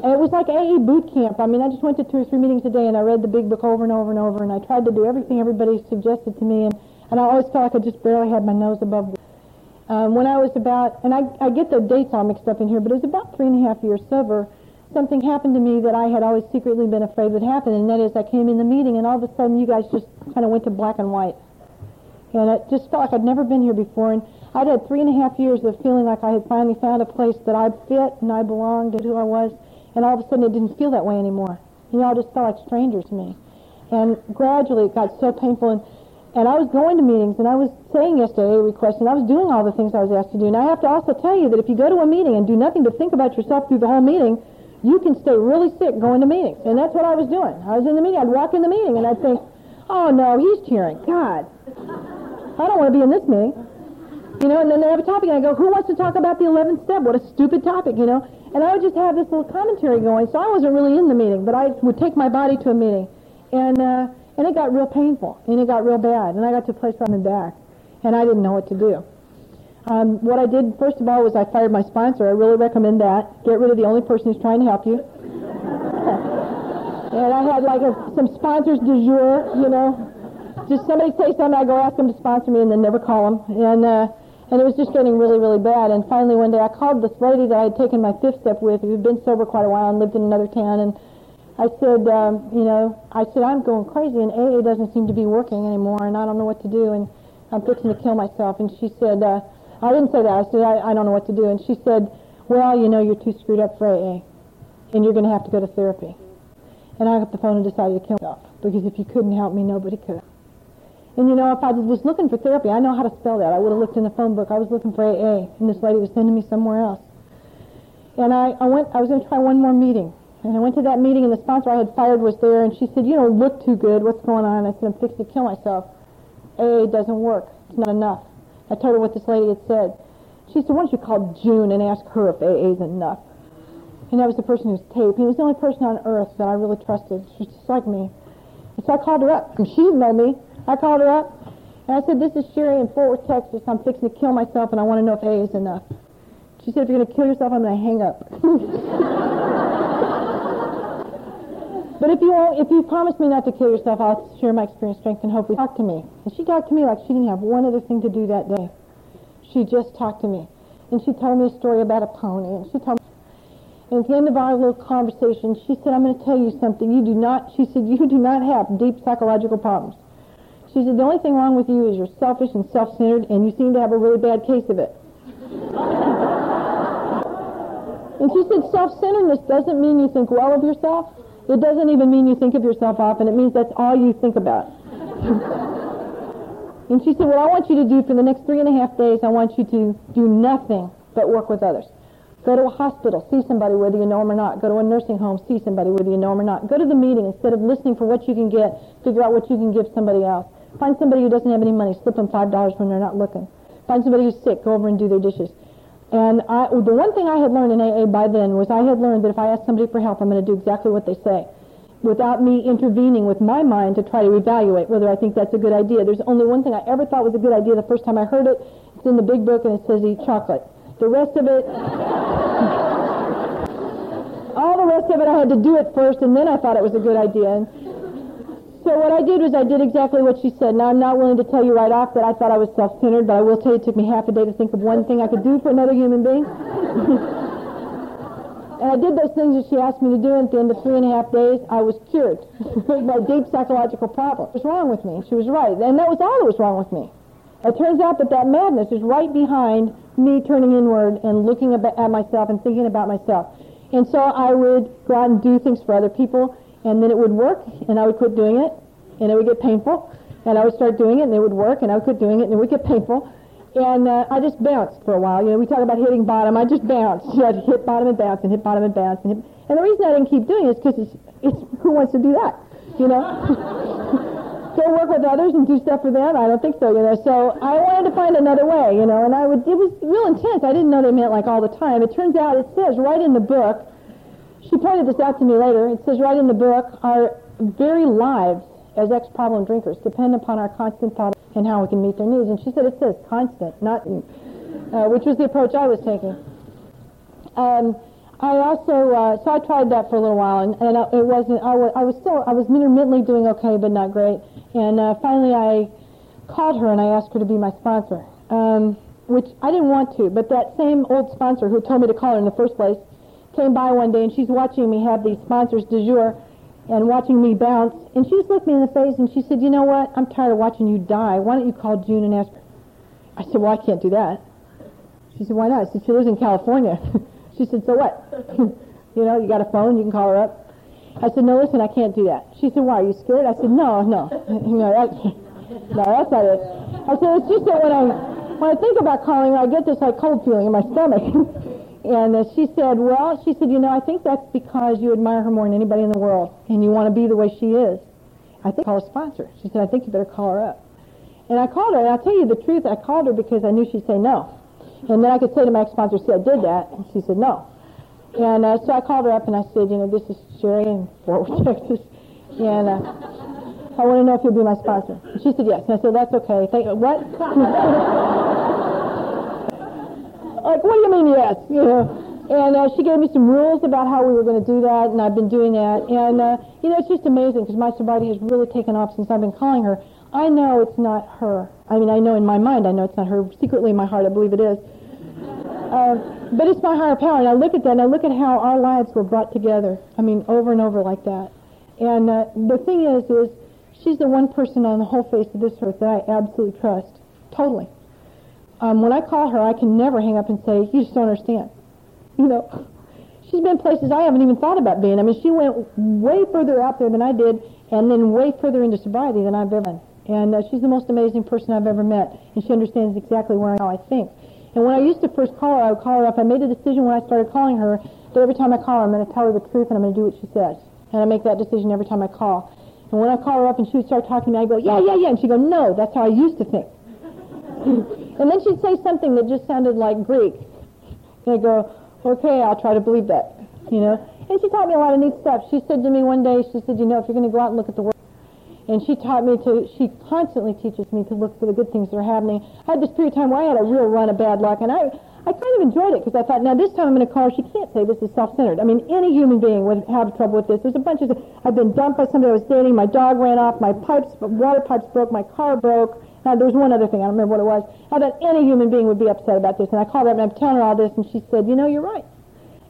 it was like AA boot camp. I mean, I just went to two or three meetings a day and I read the big book over and over and over and I tried to do everything everybody suggested to me and, and I always felt like I just barely had my nose above the um, when I was about, and I, I get the dates all mixed up in here, but it was about three and a half years sober, something happened to me that I had always secretly been afraid would happen, and that is I came in the meeting and all of a sudden you guys just kind of went to black and white. And it just felt like I'd never been here before. And I'd had three and a half years of feeling like I had finally found a place that I fit and I belonged and who I was. And all of a sudden it didn't feel that way anymore. You know, I just felt like strangers to me. And gradually it got so painful. And, and I was going to meetings and I was saying yes to AA requests and I was doing all the things I was asked to do. And I have to also tell you that if you go to a meeting and do nothing but think about yourself through the whole meeting, you can stay really sick going to meetings. And that's what I was doing. I was in the meeting. I'd walk in the meeting and I'd think, oh no, he's cheering. God, I don't want to be in this meeting. You know, and then they have a topic, and I go, who wants to talk about the 11th step? What a stupid topic, you know? And I would just have this little commentary going, so I wasn't really in the meeting, but I would take my body to a meeting. And, uh, and it got real painful, and it got real bad, and I got to a place where I'm back, and I didn't know what to do. Um, what I did, first of all, was I fired my sponsor. I really recommend that. Get rid of the only person who's trying to help you. and I had like a, some sponsors du jour, you know. Just somebody say something, I go ask them to sponsor me, and then never call them. And uh, and it was just getting really, really bad. And finally one day I called this lady that I had taken my fifth step with, who had been sober quite a while and lived in another town, and I said, um, you know, I said, I'm going crazy and AA doesn't seem to be working anymore and I don't know what to do and I'm fixing to kill myself. And she said, uh, I didn't say that. I said, I, I don't know what to do. And she said, well, you know, you're too screwed up for AA and you're going to have to go to therapy. And I got the phone and decided to kill myself because if you couldn't help me, nobody could. And you know, if I was looking for therapy, I know how to spell that. I would have looked in the phone book. I was looking for AA, and this lady was sending me somewhere else. And I, I went. I was going to try one more meeting, and I went to that meeting, and the sponsor I had fired was there, and she said, "You don't look too good. What's going on?" I said, "I'm fixing to kill myself. AA doesn't work. It's not enough." I told her what this lady had said. She said, "Why don't you call June and ask her if AA is enough?" And that was the person who's taped. He was the only person on earth that I really trusted. She's just like me. And so I called her up, and she didn't know me. I called her up and I said, this is Sherry in Fort Worth, Texas. I'm fixing to kill myself and I want to know if A is enough. She said, if you're going to kill yourself, I'm going to hang up. but if you if you promise me not to kill yourself, I'll share my experience, strength, and hope. Talk to me. And she talked to me like she didn't have one other thing to do that day. She just talked to me. And she told me a story about a pony. And she told me and at the end of our little conversation, she said, I'm going to tell you something. You do not, she said, you do not have deep psychological problems. She said, the only thing wrong with you is you're selfish and self-centered, and you seem to have a really bad case of it. and she said, self-centeredness doesn't mean you think well of yourself. It doesn't even mean you think of yourself often. It means that's all you think about. and she said, what I want you to do for the next three and a half days, I want you to do nothing but work with others. Go to a hospital, see somebody whether you know them or not. Go to a nursing home, see somebody whether you know them or not. Go to the meeting instead of listening for what you can get, figure out what you can give somebody else. Find somebody who doesn't have any money, slip them five dollars when they're not looking. Find somebody who's sick, go over and do their dishes. And I, the one thing I had learned in AA by then was I had learned that if I ask somebody for help, I'm going to do exactly what they say, without me intervening with my mind to try to evaluate whether I think that's a good idea. There's only one thing I ever thought was a good idea the first time I heard it. It's in the big book and it says eat chocolate. The rest of it, all the rest of it, I had to do it first, and then I thought it was a good idea. And so what I did was I did exactly what she said. Now I'm not willing to tell you right off that I thought I was self-centered, but I will tell you it took me half a day to think of one thing I could do for another human being. and I did those things that she asked me to do, and at the end of three and a half days, I was cured my deep psychological problem. What was wrong with me? She was right, and that was all that was wrong with me. It turns out that that madness is right behind me turning inward and looking at myself and thinking about myself. And so I would go out and do things for other people, and then it would work, and I would quit doing it, and it would get painful, and I would start doing it, and it would work, and I would quit doing it, and it would get painful. And uh, I just bounced for a while. You know, we talk about hitting bottom. I just bounced. You know, hit bottom and bounce and hit bottom and bounce. And, hit, and the reason I didn't keep doing it is because it's, it's who wants to do that? You know? Go work with others and do stuff for them? I don't think so, you know. So I wanted to find another way, you know, and I would, it was real intense. I didn't know they meant like all the time. It turns out it says right in the book, she pointed this out to me later, it says right in the book, our very lives as ex-problem drinkers depend upon our constant thought and how we can meet their needs. And she said it says constant, not, uh, which was the approach I was taking. Um, I also, uh, so I tried that for a little while, and, and it wasn't, I was, I was still, I was intermittently doing okay, but not great. And uh, finally I called her and I asked her to be my sponsor, um, which I didn't want to, but that same old sponsor who told me to call her in the first place came by one day and she's watching me have these sponsors du jour and watching me bounce. And she just looked me in the face and she said, you know what? I'm tired of watching you die. Why don't you call June and ask her? I said, well, I can't do that. She said, why not? I said, she lives in California. she said, so what? you know, you got a phone, you can call her up. I said, no, listen, I can't do that. She said, why, are you scared? I said, no, no. no, that's, no, that's not it. I said, it's just that when I, when I think about calling her, I get this like cold feeling in my stomach. And uh, she said, well, she said, you know, I think that's because you admire her more than anybody in the world, and you want to be the way she is. I think call a sponsor. She said, I think you better call her up. And I called her, and I'll tell you the truth, I called her because I knew she'd say no. And then I could say to my ex-sponsor, see, I did that, and she said no. And uh, so I called her up, and I said, you know, this is Sherry in Fort Worth, Texas, and uh, I want to know if you'll be my sponsor. And she said yes. And I said, that's okay. Thank, you." what? like, what do you mean yes? You know. And uh, she gave me some rules about how we were going to do that, and I've been doing that. And, uh, you know, it's just amazing because my sobriety has really taken off since I've been calling her. I know it's not her. I mean, I know in my mind, I know it's not her. Secretly in my heart, I believe it is. Uh, but it's my higher power. And I look at that, and I look at how our lives were brought together. I mean, over and over like that. And uh, the thing is, is she's the one person on the whole face of this earth that I absolutely trust. Totally um, when I call her, I can never hang up and say, you just don't understand. You know, she's been places I haven't even thought about being. I mean, she went way further out there than I did, and then way further into sobriety than I've ever been. And uh, she's the most amazing person I've ever met, and she understands exactly where I, how I think. And when I used to first call her, I would call her up. I made a decision when I started calling her that every time I call her, I'm going to tell her the truth and I'm going to do what she says. And I make that decision every time I call. And when I call her up and she would start talking to me, I go, yeah, yeah, yeah. And she'd go, no, that's how I used to think. And then she'd say something that just sounded like Greek. And I'd go, okay, I'll try to believe that, you know. And she taught me a lot of neat stuff. She said to me one day, she said, you know, if you're going to go out and look at the world, and she taught me to, she constantly teaches me to look for the good things that are happening. I had this period of time where I had a real run of bad luck, and I, I kind of enjoyed it because I thought, now this time I'm in a car. She can't say this is self-centered. I mean, any human being would have trouble with this. There's a bunch of, I've been dumped by somebody I was dating, my dog ran off, my pipes, water pipes broke, my car broke, now, there was one other thing. I don't remember what it was. I thought any human being would be upset about this. And I called her up and I'm telling her all this, and she said, you know, you're right.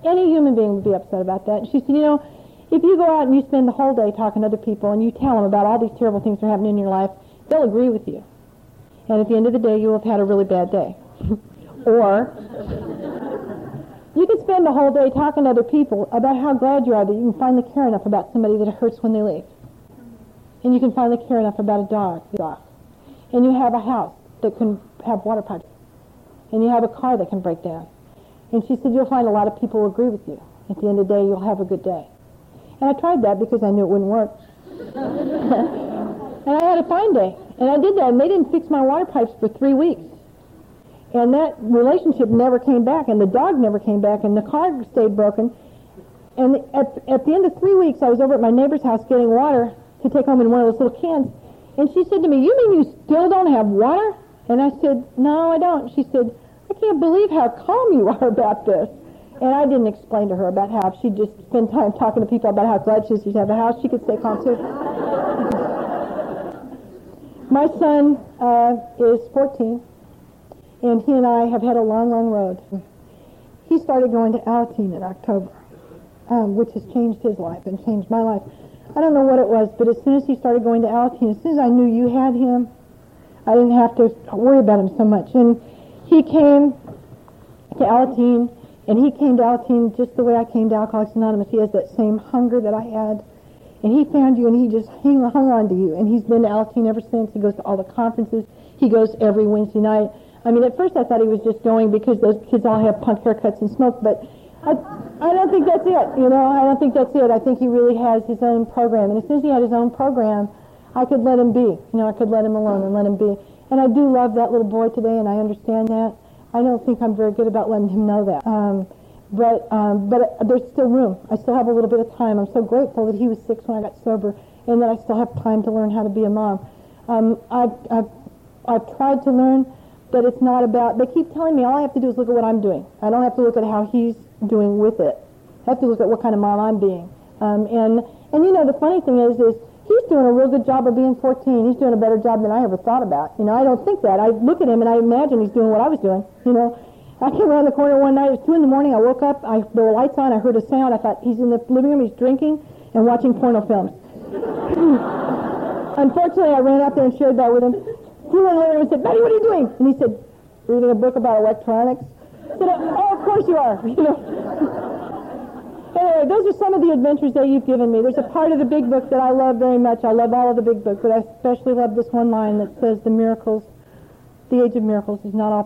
Any human being would be upset about that. And she said, you know, if you go out and you spend the whole day talking to other people and you tell them about all these terrible things that are happening in your life, they'll agree with you. And at the end of the day, you will have had a really bad day. or you could spend the whole day talking to other people about how glad you are that you can finally care enough about somebody that it hurts when they leave. And you can finally care enough about a dog. And you have a house that can have water pipes, and you have a car that can break down. And she said, you'll find a lot of people agree with you. At the end of the day, you'll have a good day. And I tried that because I knew it wouldn't work. and I had a fine day. And I did that, and they didn't fix my water pipes for three weeks. And that relationship never came back, and the dog never came back, and the car stayed broken. And at, at the end of three weeks, I was over at my neighbor's house getting water to take home in one of those little cans, and she said to me, you mean you still don't have water? And I said, no, I don't. She said, I can't believe how calm you are about this. And I didn't explain to her about how if she'd just spend time talking to people about how glad she is to have a house, she could stay calm too. My son uh, is 14, and he and I have had a long, long road. He started going to Alateen in October, um, which has changed his life and changed my life. I don't know what it was, but as soon as he started going to Alateen, as soon as I knew you had him, I didn't have to worry about him so much. And he came to Alateen, and he came to Alateen just the way I came to Alcoholics Anonymous. He has that same hunger that I had. And he found you, and he just hung, hung on to you. And he's been to Alateen ever since. He goes to all the conferences. He goes every Wednesday night. I mean, at first I thought he was just going because those kids all have punk haircuts and smoke, but I, I don't think that's it. You know, I don't think that's it. I think he really has his own program. And as soon as he had his own program, I could let him be. You know, I could let him alone and let him be. And I do love that little boy today, and I understand that. I don't think I'm very good about letting him know that. Um, but um, but there's still room. I still have a little bit of time. I'm so grateful that he was six when I got sober, and that I still have time to learn how to be a mom. Um, I've, I've I've tried to learn that it's not about. They keep telling me all I have to do is look at what I'm doing. I don't have to look at how he's doing with it. I have to look at what kind of mom I'm being. Um, and and you know the funny thing is is he's doing a real good job of being 14. He's doing a better job than I ever thought about. You know I don't think that. I look at him and I imagine he's doing what I was doing. You know. I came around the corner one night. It was two in the morning. I woke up. I there were lights on. I heard a sound. I thought he's in the living room. He's drinking and watching porno films. Unfortunately, I ran out there and shared that with him. He went over and said, Betty, what are you doing? And he said, reading a book about electronics. Oh, of course you are. You know. anyway, those are some of the adventures that you've given me. There's a part of the big book that I love very much. I love all of the big book, but I especially love this one line that says the miracles, the age of miracles is not all